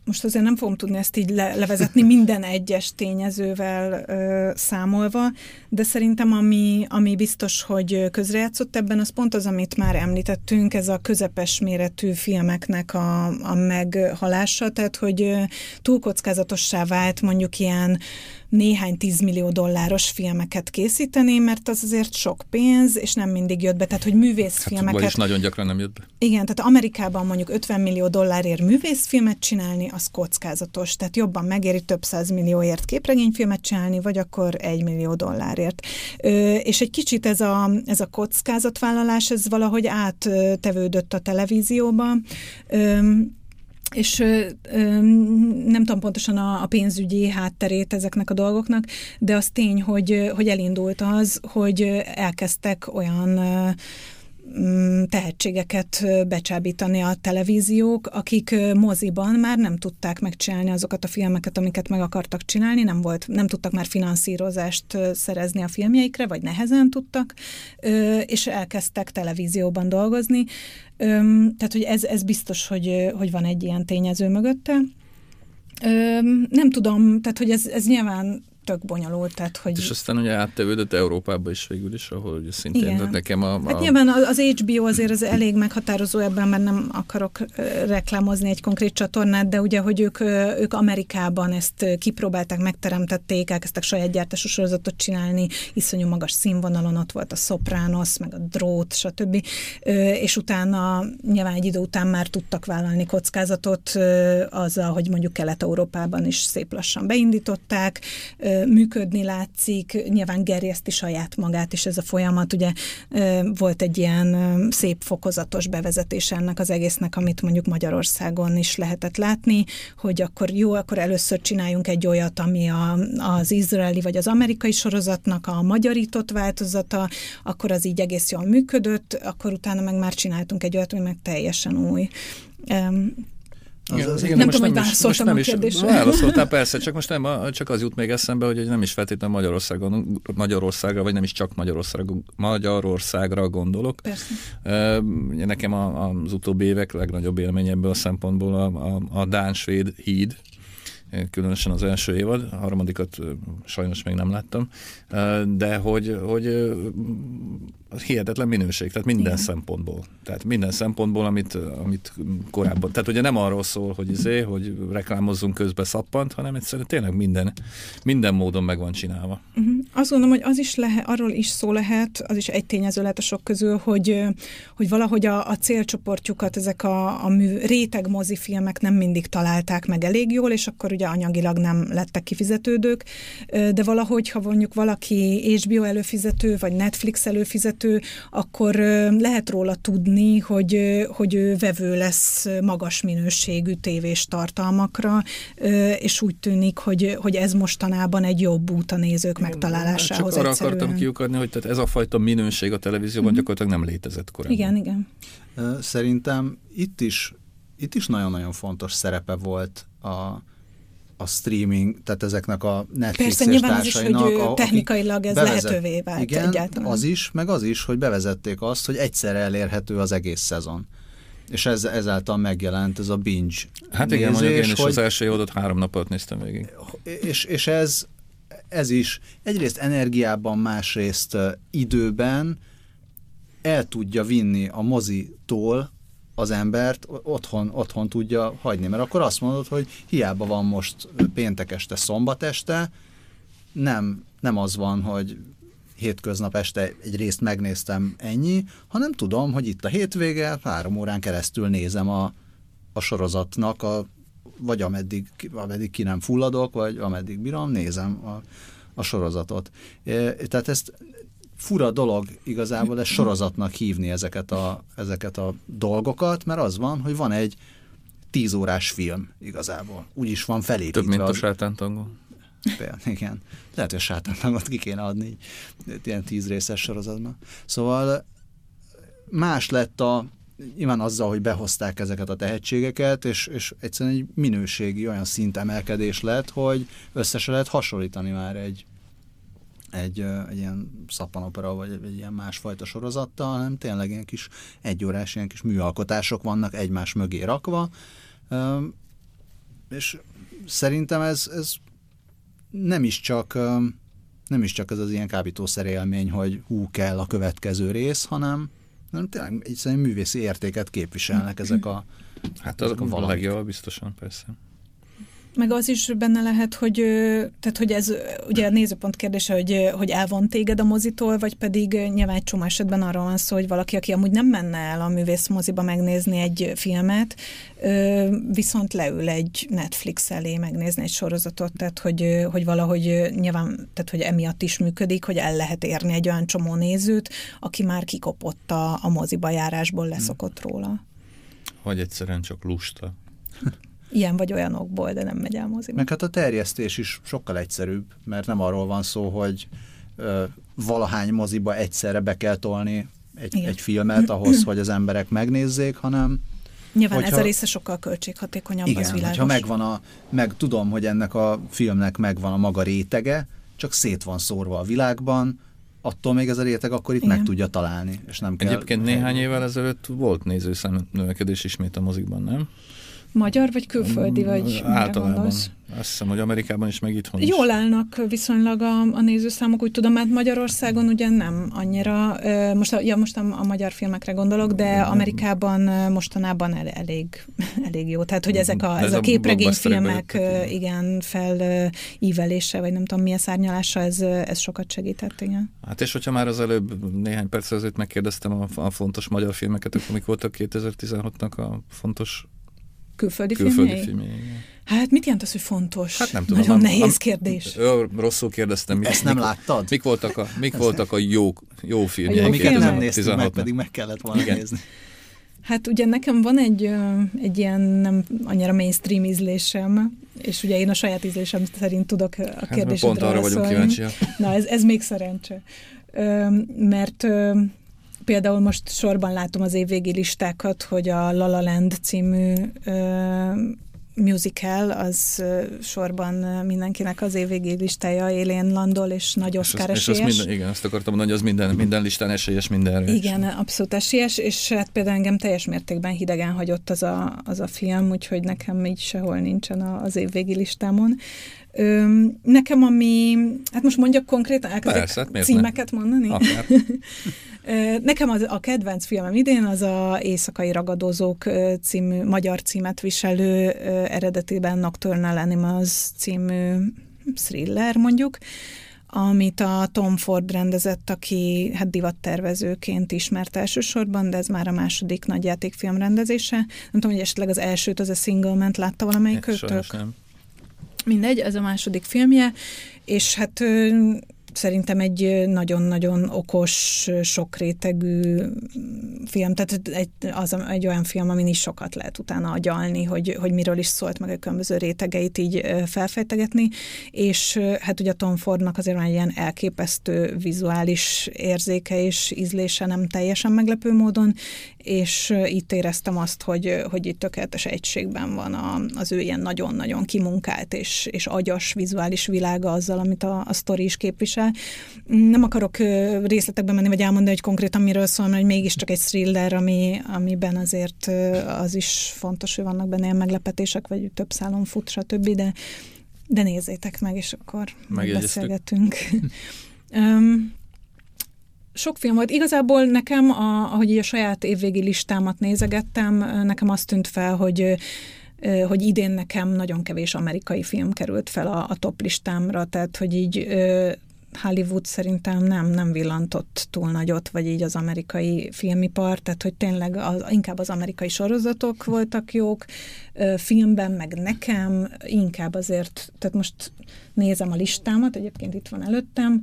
most azért nem fogom tudni ezt így le, levezetni minden egyes tényezővel ö, számolva, de szerintem ami, ami biztos, hogy közrejátszott ebben, az pont az, amit már említettünk, ez a közepes méretű filmeknek a, a meghalása, tehát hogy túl kockázatossá vált mondjuk ilyen néhány tízmillió dolláros filmeket készíteni, mert az azért sok pénz, és nem mindig jött be. Tehát, hogy művészfilmeket... Hát, vagyis nagyon gyakran nem jött be. Igen, tehát Amerikában mondjuk 50 millió dollárért művészfilmet csinálni, az kockázatos. Tehát jobban megéri több száz millióért képregényfilmet csinálni, vagy akkor egy millió dollárért. Ö, és egy kicsit ez a, ez a kockázatvállalás, ez valahogy áttevődött a televízióba. Ö, és ö, ö, nem tudom pontosan a, a pénzügyi hátterét ezeknek a dolgoknak, de az tény, hogy, hogy elindult az, hogy elkezdtek olyan Mm, tehetségeket becsábítani a televíziók, akik moziban már nem tudták megcsinálni azokat a filmeket, amiket meg akartak csinálni, nem, volt, nem tudtak már finanszírozást szerezni a filmjeikre, vagy nehezen tudtak, és elkezdtek televízióban dolgozni. Tehát, hogy ez, ez biztos, hogy, hogy van egy ilyen tényező mögötte. Nem tudom, tehát, hogy ez, ez nyilván tök bonyolult. Tehát, hogy... És aztán ugye áttevődött Európába is végül is, ahol szintén Igen. nekem a, a... Hát nyilván az HBO azért az elég meghatározó ebben, mert nem akarok reklámozni egy konkrét csatornát, de ugye, hogy ők, ők Amerikában ezt kipróbálták, megteremtették, elkezdtek saját gyártású sorozatot csinálni, iszonyú magas színvonalon ott volt a Sopranos, meg a Drót, stb. És utána nyilván egy idő után már tudtak vállalni kockázatot azzal, hogy mondjuk Kelet-Európában is szép lassan beindították, működni látszik, nyilván gerjeszti saját magát, és ez a folyamat, ugye volt egy ilyen szép fokozatos bevezetés ennek az egésznek, amit mondjuk Magyarországon is lehetett látni, hogy akkor jó, akkor először csináljunk egy olyat, ami a, az izraeli vagy az amerikai sorozatnak a magyarított változata, akkor az így egész jól működött, akkor utána meg már csináltunk egy olyat, ami meg teljesen új. Az, igen, az, igen, nem tudom, hogy válaszoltam a kérdésre. Válaszoltál, persze, csak most nem, csak az jut még eszembe, hogy nem is feltétlenül Magyarországon, Magyarországra, vagy nem is csak Magyarországra, Magyarországra gondolok. Persze. Nekem az utóbbi évek legnagyobb élmény ebből a szempontból a, a, a Dán-Svéd híd, különösen az első évad, a harmadikat sajnos még nem láttam, de hogy, hogy hihetetlen minőség, tehát minden Igen. szempontból. Tehát minden szempontból, amit, amit korábban. Tehát ugye nem arról szól, hogy izé, hogy reklámozzunk közben szappant, hanem egyszerűen tényleg minden, minden módon meg van csinálva. Uh-huh. Azt gondolom, hogy az is lehet, arról is szó lehet, az is egy tényező lehet a sok közül, hogy, hogy valahogy a, a célcsoportjukat ezek a, a mű, réteg mozifilmek nem mindig találták meg elég jól, és akkor ugye anyagilag nem lettek kifizetődők, de valahogy, ha mondjuk valaki HBO előfizető, vagy Netflix előfizető, vezető, akkor lehet róla tudni, hogy, hogy ő vevő lesz magas minőségű tévés tartalmakra, és úgy tűnik, hogy, hogy ez mostanában egy jobb út a nézők megtalálásához. Csak arra egyszerűen. akartam kiukadni, hogy tehát ez a fajta minőség a televízióban mm-hmm. gyakorlatilag nem létezett korábban. Igen, igen. Szerintem itt is, itt is nagyon-nagyon fontos szerepe volt a, a streaming, tehát ezeknek a Netflix Persze, nyilván az is, hogy a, technikailag ez bevezet, lehetővé vált igen, egyáltalán. az is, meg az is, hogy bevezették azt, hogy egyszerre elérhető az egész szezon. És ez, ezáltal megjelent ez a binge Hát nézés, igen, mondjuk én is hogy, az első évadot három napot néztem végig. És, és ez, ez is egyrészt energiában, másrészt időben el tudja vinni a mozitól az embert otthon, otthon tudja hagyni. Mert akkor azt mondod, hogy hiába van most péntek este, szombat este, nem, nem az van, hogy hétköznap este egy részt megnéztem ennyi, hanem tudom, hogy itt a hétvége három órán keresztül nézem a, a sorozatnak, a, vagy ameddig, ameddig ki nem fulladok, vagy ameddig bírom, nézem a, a sorozatot. E, tehát ezt fura dolog igazából ezt sorozatnak hívni ezeket a, ezeket a dolgokat, mert az van, hogy van egy tíz órás film igazából. Úgy is van felépítve. Több, mint a sátántangó. Például, igen. Lehet, hogy a sátántangot ki kéne adni ilyen tíz részes sorozatban. Szóval más lett a, nyilván azzal, hogy behozták ezeket a tehetségeket, és, és egyszerűen egy minőségi olyan szintemelkedés lett, hogy összesen lehet hasonlítani már egy, egy, egy ilyen szappanopera, vagy egy, ilyen másfajta sorozattal, hanem tényleg ilyen kis egyórás, ilyen kis műalkotások vannak egymás mögé rakva, és szerintem ez, ez nem is csak nem is csak ez az ilyen kábítószer élmény, hogy hú kell a következő rész, hanem, hanem tényleg egyszerűen művészi értéket képviselnek ezek a Hát az a, a legjobb, biztosan, persze. Meg az is benne lehet, hogy, tehát, hogy ez ugye a nézőpont kérdése, hogy, hogy elvon téged a mozitól, vagy pedig nyilván egy csomó esetben arról van szó, hogy valaki, aki amúgy nem menne el a művész moziba megnézni egy filmet, viszont leül egy Netflix elé megnézni egy sorozatot, tehát hogy, hogy valahogy nyilván, tehát hogy emiatt is működik, hogy el lehet érni egy olyan csomó nézőt, aki már kikopott a, a moziba járásból, leszokott róla. Vagy egyszerűen csak lusta ilyen vagy olyanokból, de nem megy el moziba. Meg hát a terjesztés is sokkal egyszerűbb, mert nem arról van szó, hogy ö, valahány moziba egyszerre be kell tolni egy, egy filmet ahhoz, hogy az emberek megnézzék, hanem Nyilván hogyha, ez a része sokkal költséghatékonyabb, igen, az világos. hogyha megvan a, meg tudom, hogy ennek a filmnek megvan a maga rétege, csak szét van szórva a világban, attól még ez a réteg akkor itt igen. meg tudja találni, és nem kell... Egyébként néhány évvel ezelőtt volt nézőszám növekedés ismét a mozikban, nem? Magyar vagy külföldi, vagy Általában. Azt hiszem, hogy Amerikában is, meg itthon is. Jól állnak viszonylag a, a nézőszámok, úgy tudom, mert Magyarországon ugye nem annyira, most, ja, most a, a magyar filmekre gondolok, de Amerikában mostanában el, elég, elég jó. Tehát, hogy ezek a, ez, ez a képregényfilmek, igen, felívelése, vagy nem tudom milyen szárnyalása, ez, ez sokat segített, igen. Hát és hogyha már az előbb néhány perc ezelőtt megkérdeztem a, a fontos magyar filmeket, akkor mik voltak 2016-nak a fontos Külföldi, Külföldi filmjei? filmjei. Hát mit jelent az, hogy fontos? Hát nem tudom. Nagyon am, nehéz kérdés. Ö, rosszul kérdeztem. Mik, Ezt nem mik, láttad? Mik voltak a, mik voltak a jó, jó filmjeik? Amiket nem néztük meg, pedig meg kellett volna Igen. nézni. Hát ugye nekem van egy, egy ilyen nem annyira mainstream ízlésem, és ugye én a saját ízlésem szerint tudok a hát, kérdésedre Pont arra vagyunk kíváncsiak. Na, ez, ez még szerencse. Mert Például most sorban látom az évvégi listákat, hogy a La La Land című ö, musical, az sorban mindenkinek az évvégi listája élén landol, és nagy Oscar és esélyes. És minden, igen, azt akartam mondani, hogy az minden, minden listán esélyes mindenre. Igen, abszolút esélyes, és hát például engem teljes mértékben hidegen hagyott az a, az a film, úgyhogy nekem így sehol nincsen az évvégi listámon. Nekem ami, hát most mondjak konkrétan, elkezdek Persze, hát címeket ne? mondani? Nekem az, a kedvenc filmem idén az a Éjszakai Ragadozók című, magyar címet viselő eredetiben Nocturnal Animals című thriller mondjuk, amit a Tom Ford rendezett, aki hát divattervezőként ismert elsősorban, de ez már a második nagy játékfilm rendezése. Nem tudom, hogy esetleg az elsőt, az a Single Man látta valamelyik őtök? Mindegy, ez a második filmje, és hát szerintem egy nagyon-nagyon okos, sokrétegű film, tehát egy, az egy olyan film, amin is sokat lehet utána agyalni, hogy, hogy miről is szólt meg a különböző rétegeit így felfejtegetni, és hát ugye Tom Fordnak azért van egy ilyen elképesztő vizuális érzéke és ízlése nem teljesen meglepő módon, és itt éreztem azt, hogy, hogy itt tökéletes egységben van a, az ő ilyen nagyon-nagyon kimunkált és, és agyas vizuális világa azzal, amit a, a sztori is képvisel. Nem akarok részletekbe menni, vagy elmondani, hogy konkrétan miről szól, mert mégiscsak egy thriller, ami, amiben azért az is fontos, hogy vannak benne ilyen meglepetések, vagy több szálon fut, stb., de, de nézzétek meg, és akkor beszélgetünk. um, sok film volt. Igazából nekem, a, ahogy a saját évvégi listámat nézegettem, nekem azt tűnt fel, hogy hogy idén nekem nagyon kevés amerikai film került fel a, a top listámra, tehát hogy így Hollywood szerintem nem, nem villantott túl nagyot, vagy így az amerikai filmipar, tehát hogy tényleg az, inkább az amerikai sorozatok voltak jók, filmben meg nekem inkább azért, tehát most nézem a listámat, egyébként itt van előttem,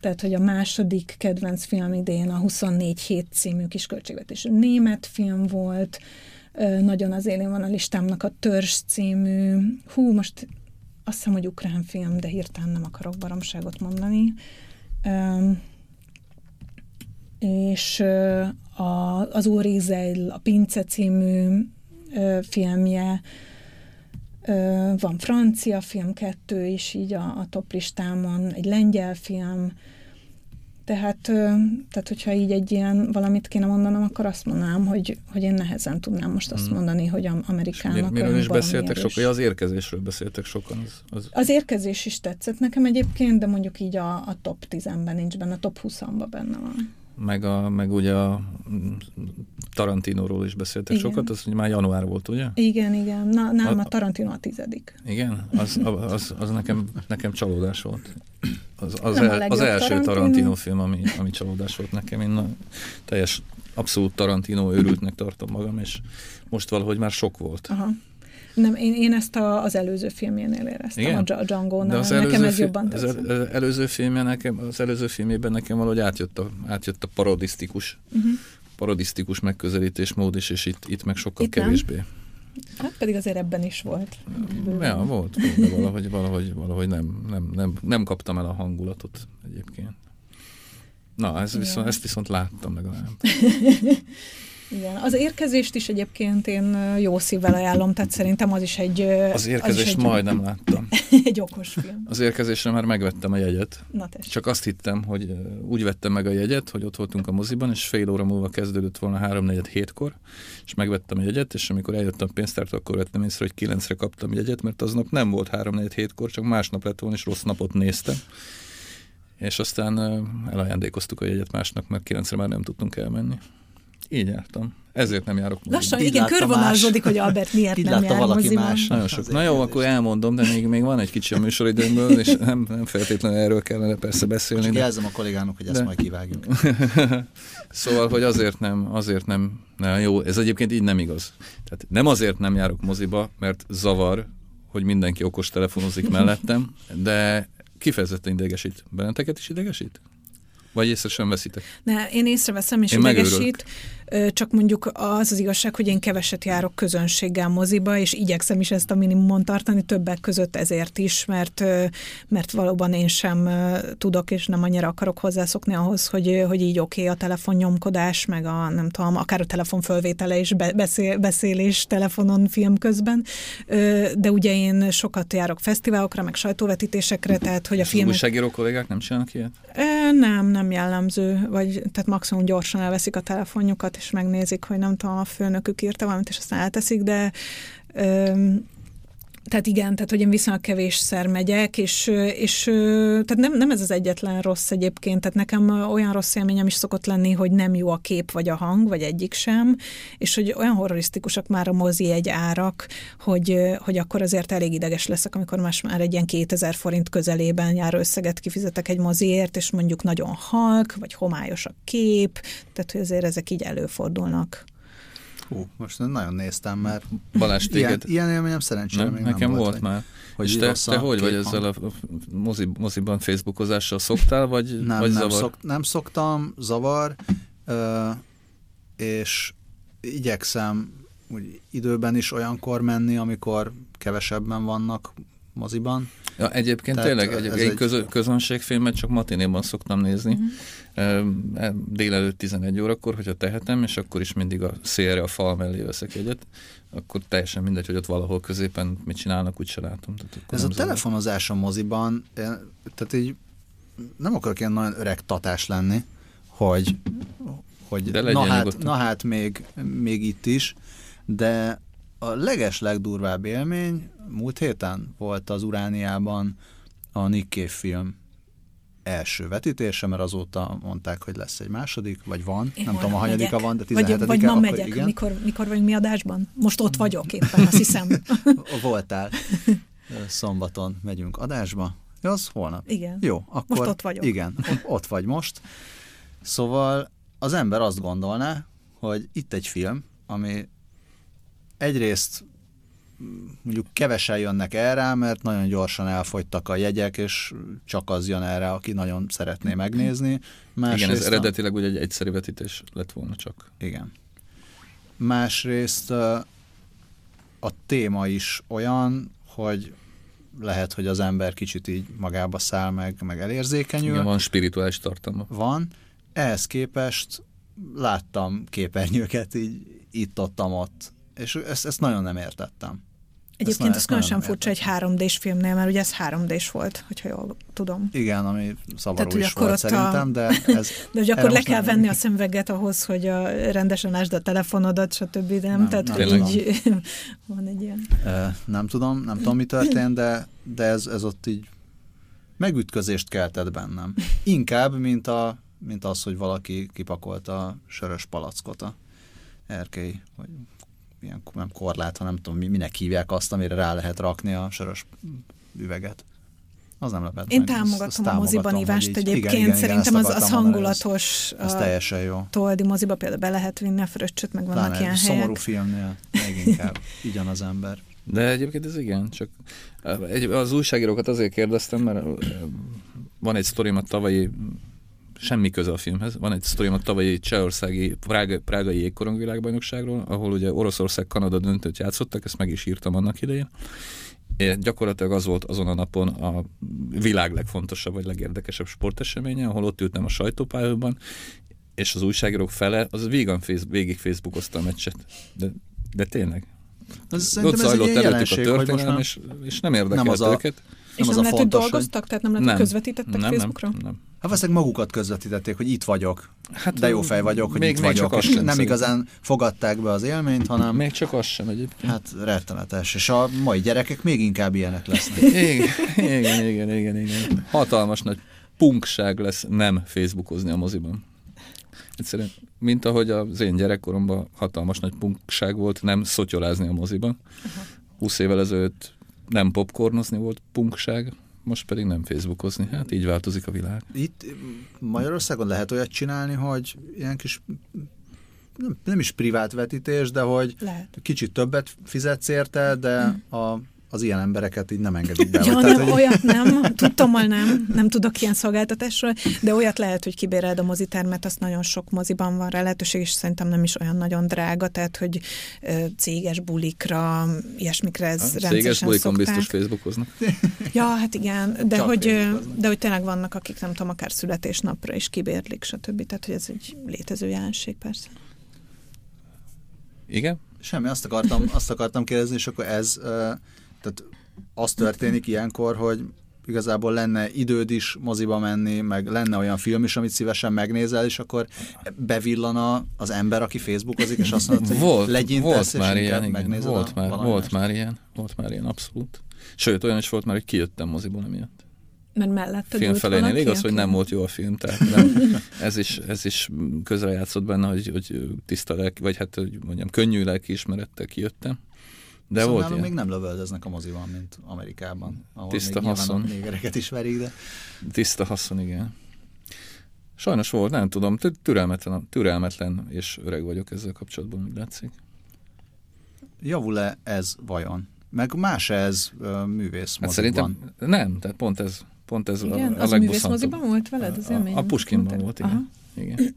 tehát, hogy a második kedvenc film idén a 24 hét című kisköltségvetés német film volt, nagyon az élén van a listámnak a Törzs című, hú, most azt hiszem, hogy ukrán film, de hirtelen nem akarok baromságot mondani. És a, az Úri a Pince című filmje, van francia film kettő is így a, a top listámon, egy lengyel film, tehát, tehát, hogyha így egy ilyen valamit kéne mondanom, akkor azt mondanám, hogy, hogy én nehezen tudnám most azt hmm. mondani, hogy Amerikának Miről is beszéltek sokan? Az érkezésről beszéltek sokan. Az, az... az érkezés is tetszett nekem egyébként, de mondjuk így a, a top 10-ben nincs benne, a top 20-ban benne van meg, a, meg ugye a Tarantinóról is beszéltek igen. sokat, az már január volt, ugye? Igen, igen. Na, nálam a, a Tarantino a tizedik. Igen? Az, az, az nekem, nekem csalódás volt. Az, az, el, az első Tarantino. Tarantino film, ami, ami csalódás volt nekem. Én na, teljes, abszolút Tarantino őrültnek tartom magam, és most valahogy már sok volt. Aha. Nem, én, én ezt a, az előző filmjénél éreztem, Igen? a Django-nál. Az nekem ez jobban tetszett. Az előző, filmje nekem, az előző filmében nekem valahogy átjött a, átjött a parodisztikus, uh-huh. parodisztikus megközelítésmód is, és itt, itt meg sokkal itt kevésbé. Nem? Hát pedig azért ebben is volt. Ja, volt, de valahogy, valahogy, valahogy nem, nem, nem, nem kaptam el a hangulatot egyébként. Na, ez viszont, ezt viszont láttam legalább. Igen, az érkezést is egyébként én jó szívvel ajánlom, tehát szerintem az is egy... Az érkezést az egy, majdnem láttam. egy okos film. Az érkezésre már megvettem a jegyet. Na Csak azt hittem, hogy úgy vettem meg a jegyet, hogy ott voltunk a moziban, és fél óra múlva kezdődött volna 3 hétkor, és megvettem a jegyet, és amikor eljöttem a pénztárt, akkor vettem észre, hogy kilencre kaptam jegyet, mert aznap nem volt 3 hétkor, csak másnap lett volna, és rossz napot néztem. És aztán elajándékoztuk a jegyet másnak, mert kilencre már nem tudtunk elmenni. Így jártam. Ezért nem járok moziba. Lassan, igen, körvonalazódik, hogy Albert miért így nem jár valaki más. Nagyon sok. Na jó, akkor elmondom, de még, még van egy kicsi a műsoridőmből, és nem, nem feltétlenül erről kellene persze beszélni. Csak de... jelzem a kollégának, hogy ezt de... majd kivágjuk. szóval, hogy azért nem, azért nem, nem, jó, ez egyébként így nem igaz. Tehát nem azért nem járok moziba, mert zavar, hogy mindenki okos telefonozik mellettem, de kifejezetten idegesít. Benneteket is idegesít? Vagy észre sem veszitek? Ne, én észreveszem, és én idegesít. Megőrülök csak mondjuk az az igazság, hogy én keveset járok közönséggel moziba, és igyekszem is ezt a minimumon tartani, többek között ezért is, mert, mert valóban én sem tudok, és nem annyira akarok hozzászokni ahhoz, hogy, hogy így oké okay, a telefonnyomkodás, meg a nem tudom, akár a telefon fölvétele és beszél, beszélés telefonon film közben, de ugye én sokat járok fesztiválokra, meg sajtóvetítésekre, tehát hogy a film. újságíró kollégák nem csinálnak ilyet? Nem, nem jellemző, vagy tehát maximum gyorsan elveszik a telefonjukat, és megnézik, hogy nem tudom, a főnökük írta valamit, és aztán elteszik, de tehát igen, tehát hogy én viszonylag kevésszer megyek, és, és tehát nem, nem ez az egyetlen rossz egyébként, tehát nekem olyan rossz élményem is szokott lenni, hogy nem jó a kép vagy a hang, vagy egyik sem, és hogy olyan horrorisztikusak már a mozi egy árak, hogy, hogy akkor azért elég ideges leszek, amikor más már egy ilyen 2000 forint közelében jár összeget kifizetek egy moziért, és mondjuk nagyon halk, vagy homályos a kép, tehát hogy azért ezek így előfordulnak. Hú, most nagyon néztem, mert Balázs, téged... ilyen, ilyen élményem szerencsére nem, még nekem nem volt, volt már. Hogy És te, te hogy vagy ezzel a mozi, moziban Facebookozással szoktál, vagy, nem, vagy nem, zavar? Szok, nem szoktam, zavar, és igyekszem úgy időben is olyankor menni, amikor kevesebben vannak moziban. Ja, egyébként Tehát tényleg, egy, egy közö, közönségfilmet csak matinéban szoktam nézni, uh-huh. délelőtt 11 órakor, hogyha tehetem, és akkor is mindig a szélre a fal mellé veszek egyet, akkor teljesen mindegy, hogy ott valahol középen mit csinálnak, úgy se látom. Tehát Ez a zavar. telefonozás a moziban, tehát így nem akarok ilyen nagyon öreg tatás lenni, hogy, hogy na, hát, na hát még, még itt is, de a leges legdurvább élmény múlt héten volt az Urániában a Nick Cave film első vetítése, mert azóta mondták, hogy lesz egy második, vagy van, Én nem tudom, a hanyadika van, de 17 Vagy, vagy ma megyek, igen. Mikor, mikor vagy mi adásban? Most ott vagyok éppen, azt hiszem. Voltál. Szombaton megyünk adásba, Ja, az holnap. Igen. Jó, akkor... Most ott vagyok. Igen, ott vagy most. Szóval az ember azt gondolná, hogy itt egy film, ami egyrészt mondjuk kevesen jönnek erre, mert nagyon gyorsan elfogytak a jegyek, és csak az jön erre, aki nagyon szeretné megnézni. Másrészt Igen, ez eredetileg ugye egy egyszerű vetítés lett volna csak. Igen. Másrészt a téma is olyan, hogy lehet, hogy az ember kicsit így magába száll meg, meg elérzékenyül. Igen, van spirituális tartalma. Van. Ehhez képest láttam képernyőket így itt-ottam ott, és ezt, ezt nagyon nem értettem. Egyébként ez különösen furcsa egy 3D-s filmnél, mert ugye ez 3D-s volt, hogyha jól tudom. Igen, ami szavaró Tehát, is volt szerintem, a... de ez... De hogy akkor le kell venni a szemüveget ahhoz, hogy a, rendesen ásd a telefonodat, stb. Nem, nem Tehát, nem hogy így van egy ilyen... Nem tudom, nem tudom, mi történt, de, de ez, ez ott így megütközést keltett bennem. Inkább, mint, a, mint az, hogy valaki kipakolta a sörös palackot a erkély, vagy ilyen nem korlát, hanem nem tudom, minek hívják azt, amire rá lehet rakni a sörös üveget. Az nem lepett Én meg. támogatom azt, azt a moziban ívást egyébként, igen, igen, szerintem igen, az, az hangulatos. Ez, ez teljesen jó. Toldi moziba például be lehet vinni a fröccsöt, meg vannak Pláne, ilyen szomorú helyek. filmnél még inkább, igyan az ember. De egyébként ez igen, csak az újságírókat azért kérdeztem, mert van egy sztorim a tavalyi semmi köze a filmhez. Van egy sztorium a tavalyi csehországi Prága, prágai jégkorongvilágbajnokságról, ahol ugye Oroszország Kanada döntőt játszottak, ezt meg is írtam annak idején. É, gyakorlatilag az volt azon a napon a világ legfontosabb vagy legérdekesebb sporteseménye, ahol ott ültem a sajtópályában, és az újságírók fele, az végig, végig Facebookozta a meccset. De, de tényleg. Az ott zajlott előttük a történelem, és, és nem érdekelt nem az a, őket. És nem, nem lehet, fontos, hogy dolgoztak? Tehát nem lehet, hogy közvetítettek nem, Facebookra? Nem, nem. Hát valószínűleg magukat közvetítették, hogy itt vagyok. Hát, de jó fej vagyok, hogy még, itt még vagyok. Csak és nem szerint. igazán fogadták be az élményt, hanem... Még csak az sem egyébként. Hát rettenetes. És a mai gyerekek még inkább ilyenek lesznek. igen, igen, igen, igen, igen. Hatalmas nagy punkság lesz nem Facebookozni a moziban. Egyszerűen, mint ahogy az én gyerekkoromban hatalmas nagy punkság volt nem szotyolázni a moziban. Aha. 20 évvel ezelőtt nem popcornozni volt punkság, most pedig nem Facebookozni. Hát így változik a világ. Itt Magyarországon lehet olyat csinálni, hogy ilyen kis nem, nem is privát vetítés, de hogy lehet. kicsit többet fizetsz érte, de a az ilyen embereket így nem engedik be. Ja, tehát, nem, hogy... olyat nem, tudtommal nem, nem tudok ilyen szolgáltatásról, de olyat lehet, hogy kibéred a mozitermet, azt nagyon sok moziban van rá lehetőség, és szerintem nem is olyan nagyon drága, tehát hogy céges bulikra, ilyesmikre ez a Céges bulikon szokták. biztos Facebookoznak. Ja, hát igen, de hogy, de hogy tényleg vannak, akik nem tudom, akár születésnapra is kibérlik, stb. Tehát, hogy ez egy létező jelenség persze. Igen? Semmi, azt akartam, azt akartam kérdezni, és akkor ez tehát az történik ilyenkor, hogy igazából lenne időd is moziba menni, meg lenne olyan film is, amit szívesen megnézel, és akkor bevillana az ember, aki Facebookozik, és azt mondja, hogy volt, legyintesz, volt már ilyen, igen, volt már, volt már ilyen, volt már ilyen, abszolút. Sőt, olyan is volt már, hogy kijöttem moziból emiatt. Mert mellette film felénél igaz, aki? hogy nem volt jó a film, tehát nem, ez is, ez is közrejátszott benne, hogy, hogy tiszta lelki, vagy hát, hogy mondjam, könnyű lelki ismerettel kijöttem. De szóval volt ilyen. még nem lövöldöznek a moziban, mint Amerikában, ahol Tiszta még haszon. négereket is verik, de... Tiszta haszon, igen. Sajnos volt, nem tudom, türelmetlen, türelmetlen és öreg vagyok ezzel kapcsolatban, úgy látszik. Javul-e ez vajon? Meg más ez uh, művész hát szerintem nem, tehát pont ez, pont ez igen, a, a az művész moziban volt veled az élmény? A, a Puskinban volt, igen. igen.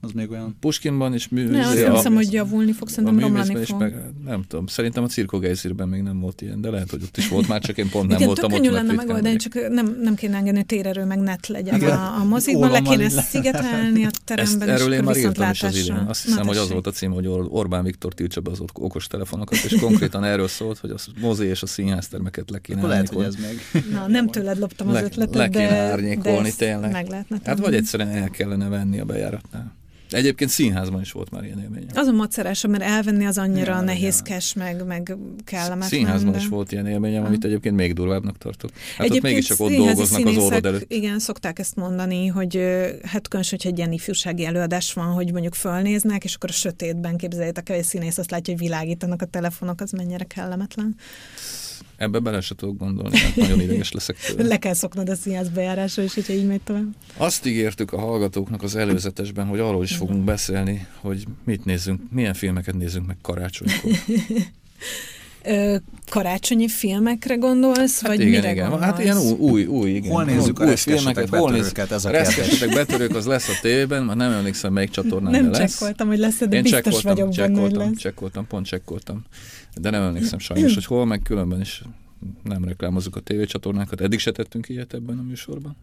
Az még olyan... Puskinban is mű... Ne, azt a, hiszem, hogy javulni fog, szerintem romlani fog. Meg, nem tudom, szerintem a cirkogejzírben még nem volt ilyen, de lehet, hogy ott is volt már, csak én pont nem Igen, voltam ott. Igen, lenne megoldani, csak nem, nem kéne engedni, hogy térerő meg net legyen Igen. a, a mozikban, le kéne szigetelni a teremben, Ezt, erről én már írtam is az idén. Azt hiszem, hogy az volt a cím, hogy Orbán Viktor tiltsa be az okos telefonokat, és konkrétan erről szólt, hogy a mozi és a színháztermeket le kéne lehet, hogy ez még... Na, nem tőled loptam az ötletet, de... Le kéne árnyékolni tényleg. Meg lehetne Hát vagy egyszerűen el kellene venni a bejáratnál. Egyébként színházban is volt már ilyen élmény. Az a macerása, mert elvenni az annyira ja, nehézkes, ja. meg, meg kellemetlen. Színházban de... is volt ilyen élményem, amit egyébként még durvábbnak tartok. Hát egyébként ott mégiscsak ott dolgoznak az orrod előtt. Igen, szokták ezt mondani, hogy hát különösen, hogyha egy ilyen ifjúsági előadás van, hogy mondjuk fölnéznek, és akkor a sötétben képzeljétek el, hogy színész azt látja, hogy világítanak a telefonok, az mennyire kellemetlen. Ebbe bele se tudok gondolni, mert nagyon ideges leszek tőle. Le kell szoknod a színház bejárásra is, hogyha így megy tovább. Azt ígértük a hallgatóknak az előzetesben, hogy arról is fogunk beszélni, hogy mit nézzünk, milyen filmeket nézzünk meg karácsonykor. Karácsonyi filmekre gondolsz, Hát vagy igen, mire igen. gondolsz? Hát ilyen új, új, új igen. Hol nézzük a új reszkesetek betörőket, ez a kérdés. Reszkesetek betörők, az lesz a tévében, már nem emlékszem, melyik csatornán Nem lesz. csekkoltam, hogy lesz, de Én biztos csekkoltam, vagyok benne, csekkoltam, lesz. csekkoltam, pont csekkoltam. De nem emlékszem sajnos, hogy hol, meg különben is nem reklámozunk a tévécsatornákat. Eddig se tettünk ilyet ebben a műsorban.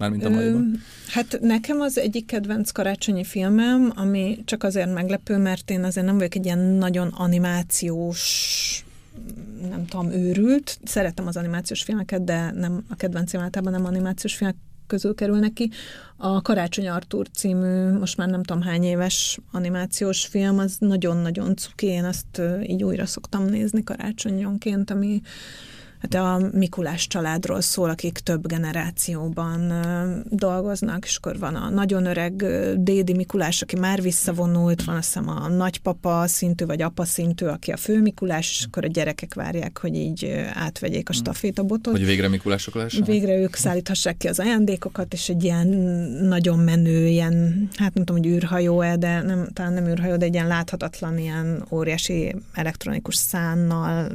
Mármint a maiban. Hát nekem az egyik kedvenc karácsonyi filmem, ami csak azért meglepő, mert én azért nem vagyok egy ilyen nagyon animációs nem tudom, őrült. Szeretem az animációs filmeket, de nem a kedvencem általában nem animációs filmek közül kerülnek ki. A Karácsony Artur című, most már nem tudom hány éves animációs film, az nagyon-nagyon cuki, én azt így újra szoktam nézni karácsonyonként, ami Hát a Mikulás családról szól, akik több generációban dolgoznak, és akkor van a nagyon öreg Dédi Mikulás, aki már visszavonult, van azt hiszem a nagypapa szintű, vagy apa szintű, aki a fő Mikulás, és akkor a gyerekek várják, hogy így átvegyék a stafétabotot. Hogy végre Mikulások lássanak? Végre ők szállíthassák ki az ajándékokat, és egy ilyen nagyon menő, ilyen, hát nem tudom, hogy űrhajó-e, de nem, talán nem űrhajó, de egy ilyen láthatatlan, ilyen óriási elektronikus szánnal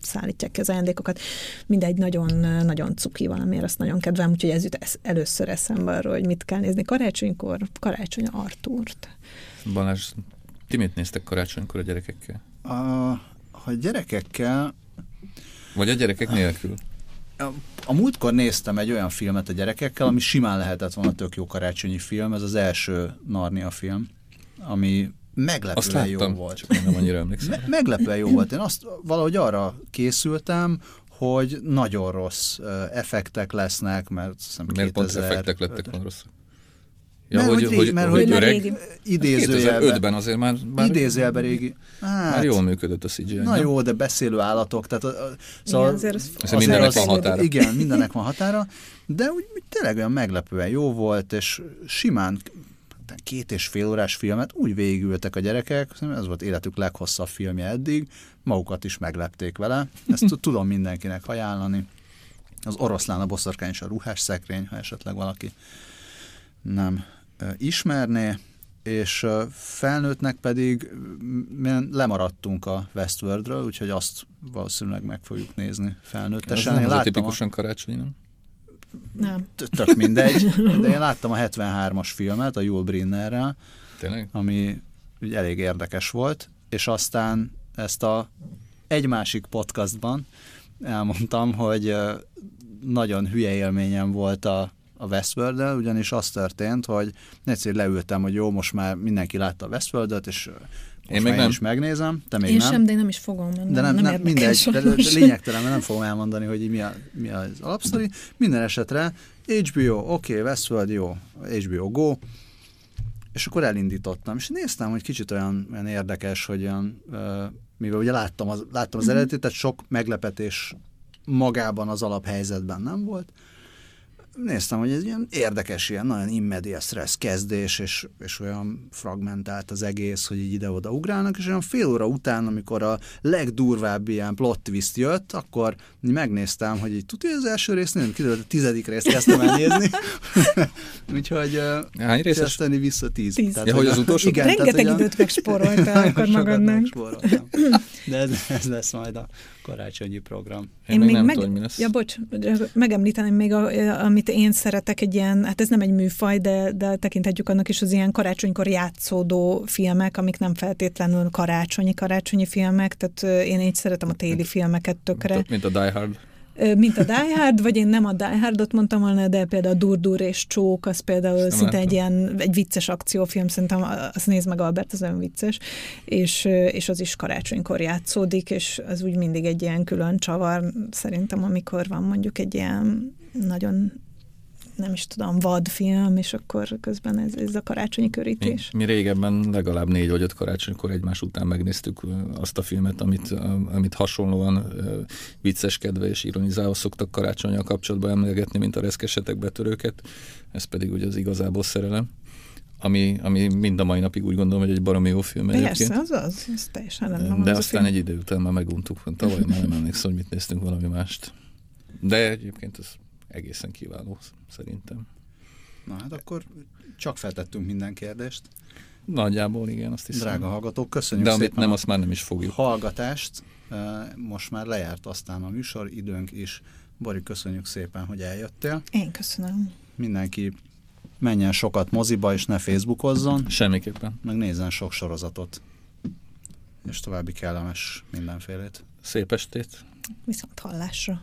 szállítják ki az ajándékokat. Mindegy, nagyon, nagyon cuki valamiért, azt nagyon kedvem, úgyhogy ez jut először eszembe arról, hogy mit kell nézni karácsonykor, karácsony Artúrt. Balázs, ti mit néztek karácsonykor a gyerekekkel? A, ha gyerekekkel Vagy a gyerekek nélkül? A, a múltkor néztem egy olyan filmet a gyerekekkel, ami simán lehetett volna tök jó karácsonyi film, ez az első Narnia film, ami Azt meglepően jó láttam, volt. csak nem annyira emlékszem. Me- meglepően jó volt. Én azt valahogy arra készültem, hogy nagyon rossz effektek lesznek, mert hiszem Miért pont 2000 effektek lettek volna rosszak? Mert hogy régi- mert hogy már öreg, idézőjelben, 2005-ben azért már, már, idézőjelben régi. Hát, már jól működött a CGI. Na nem? jó, de beszélő állatok, tehát a, a, Szóval Igen, azért az- Azért mindennek van határa. Igen, mindennek van határa, de úgy, úgy tényleg olyan meglepően jó volt, és simán két és fél órás filmet úgy végigültek a gyerekek, ez volt életük leghosszabb filmje eddig, magukat is meglepték vele, ezt tud- tudom mindenkinek ajánlani. Az oroszlán, a boszorkány és a ruhás szekrény, ha esetleg valaki nem ismerné, és felnőttnek pedig lemaradtunk a Westworldről, úgyhogy azt valószínűleg meg fogjuk nézni Ez felnőttesen. nem Én az a tipikusan karácsonyi, nem? Nem. tök mindegy, de én láttam a 73-as filmet a Yul Brynnerrel, Tényleg? ami elég érdekes volt, és aztán ezt a egy másik podcastban elmondtam, hogy nagyon hülye élményem volt a, a westworld ugyanis az történt, hogy egyszer leültem, hogy jó, most már mindenki látta a westworld és most Én még nem. is megnézem, te még Én nem. sem, de én nem is fogom. Nem, De nem, nem, érdekel mindegy, de, de, lényegtelen, mert nem fogom elmondani, hogy így mi, a, mi az alapsztori. Minden esetre HBO, oké, okay, Westworld, jó, HBO Go, és akkor elindítottam, és néztem, hogy kicsit olyan, olyan érdekes, hogy olyan, mivel ugye láttam az, láttam az Mhm. eredetit, tehát sok meglepetés magában az alaphelyzetben nem volt. Néztem, hogy ez ilyen érdekes, ilyen nagyon immediate stressz kezdés, és, és olyan fragmentált az egész, hogy így ide-oda ugrálnak, és olyan fél óra után, amikor a legdurvább ilyen plot twist jött, akkor megnéztem, hogy így tudja, az első részt nem kiderült, a tizedik részt kezdtem el nézni. Úgyhogy Hány részes? kezdeni vissza tíz. Tíz. Ja, hogy az utolsó? Igen, tehát, Rengeteg a- időt megspóroltál akkor magadnak. De ez, ez lesz majd a karácsonyi program. Én, még nem tudom, hogy mi lesz. Ja, bocs, megemlíteném még, a, amit én szeretek, egy ilyen, hát ez nem egy műfaj, de, de tekinthetjük annak is az ilyen karácsonykor játszódó filmek, amik nem feltétlenül karácsonyi, karácsonyi filmek, tehát ö, én így szeretem a téli filmeket tökre. Mint a, mint a Die Hard. Mint a Die Hard, vagy én nem a Die Hardot mondtam volna, de például a Dur-Dur és Csók, az például nem szinte egy ilyen egy vicces akciófilm, szerintem azt nézd meg Albert, az olyan vicces, és, és az is karácsonykor játszódik, és az úgy mindig egy ilyen külön csavar, szerintem, amikor van mondjuk egy ilyen nagyon nem is tudom, vadfilm, és akkor közben ez, ez a karácsonyi Mi, körítés. mi régebben legalább négy vagy öt karácsonykor egymás után megnéztük azt a filmet, amit, amit hasonlóan vicceskedve és ironizálva szoktak karácsonyjal kapcsolatban emlegetni, mint a reszkesetek betörőket. Ez pedig ugye az igazából szerelem. ami, ami mind a mai napig úgy gondolom, hogy egy baromi jó film egyébként. Persze, az az, ez teljesen rendben De aztán egy idő után már meguntuk, tavaly már nem emlékszem, hogy mit néztünk valami mást. De egyébként ez egészen kiváló, szerintem. Na hát akkor csak feltettünk minden kérdést. Nagyjából igen, azt hiszem. Drága hallgatók, köszönjük De amit nem, azt már nem is fogjuk. hallgatást. Most már lejárt aztán a műsor, időnk is. Bori, köszönjük szépen, hogy eljöttél. Én köszönöm. Mindenki menjen sokat moziba, és ne Facebookozzon, Semmiképpen. meg nézzen sok sorozatot. És további kellemes mindenfélét. Szép estét. Viszont hallásra.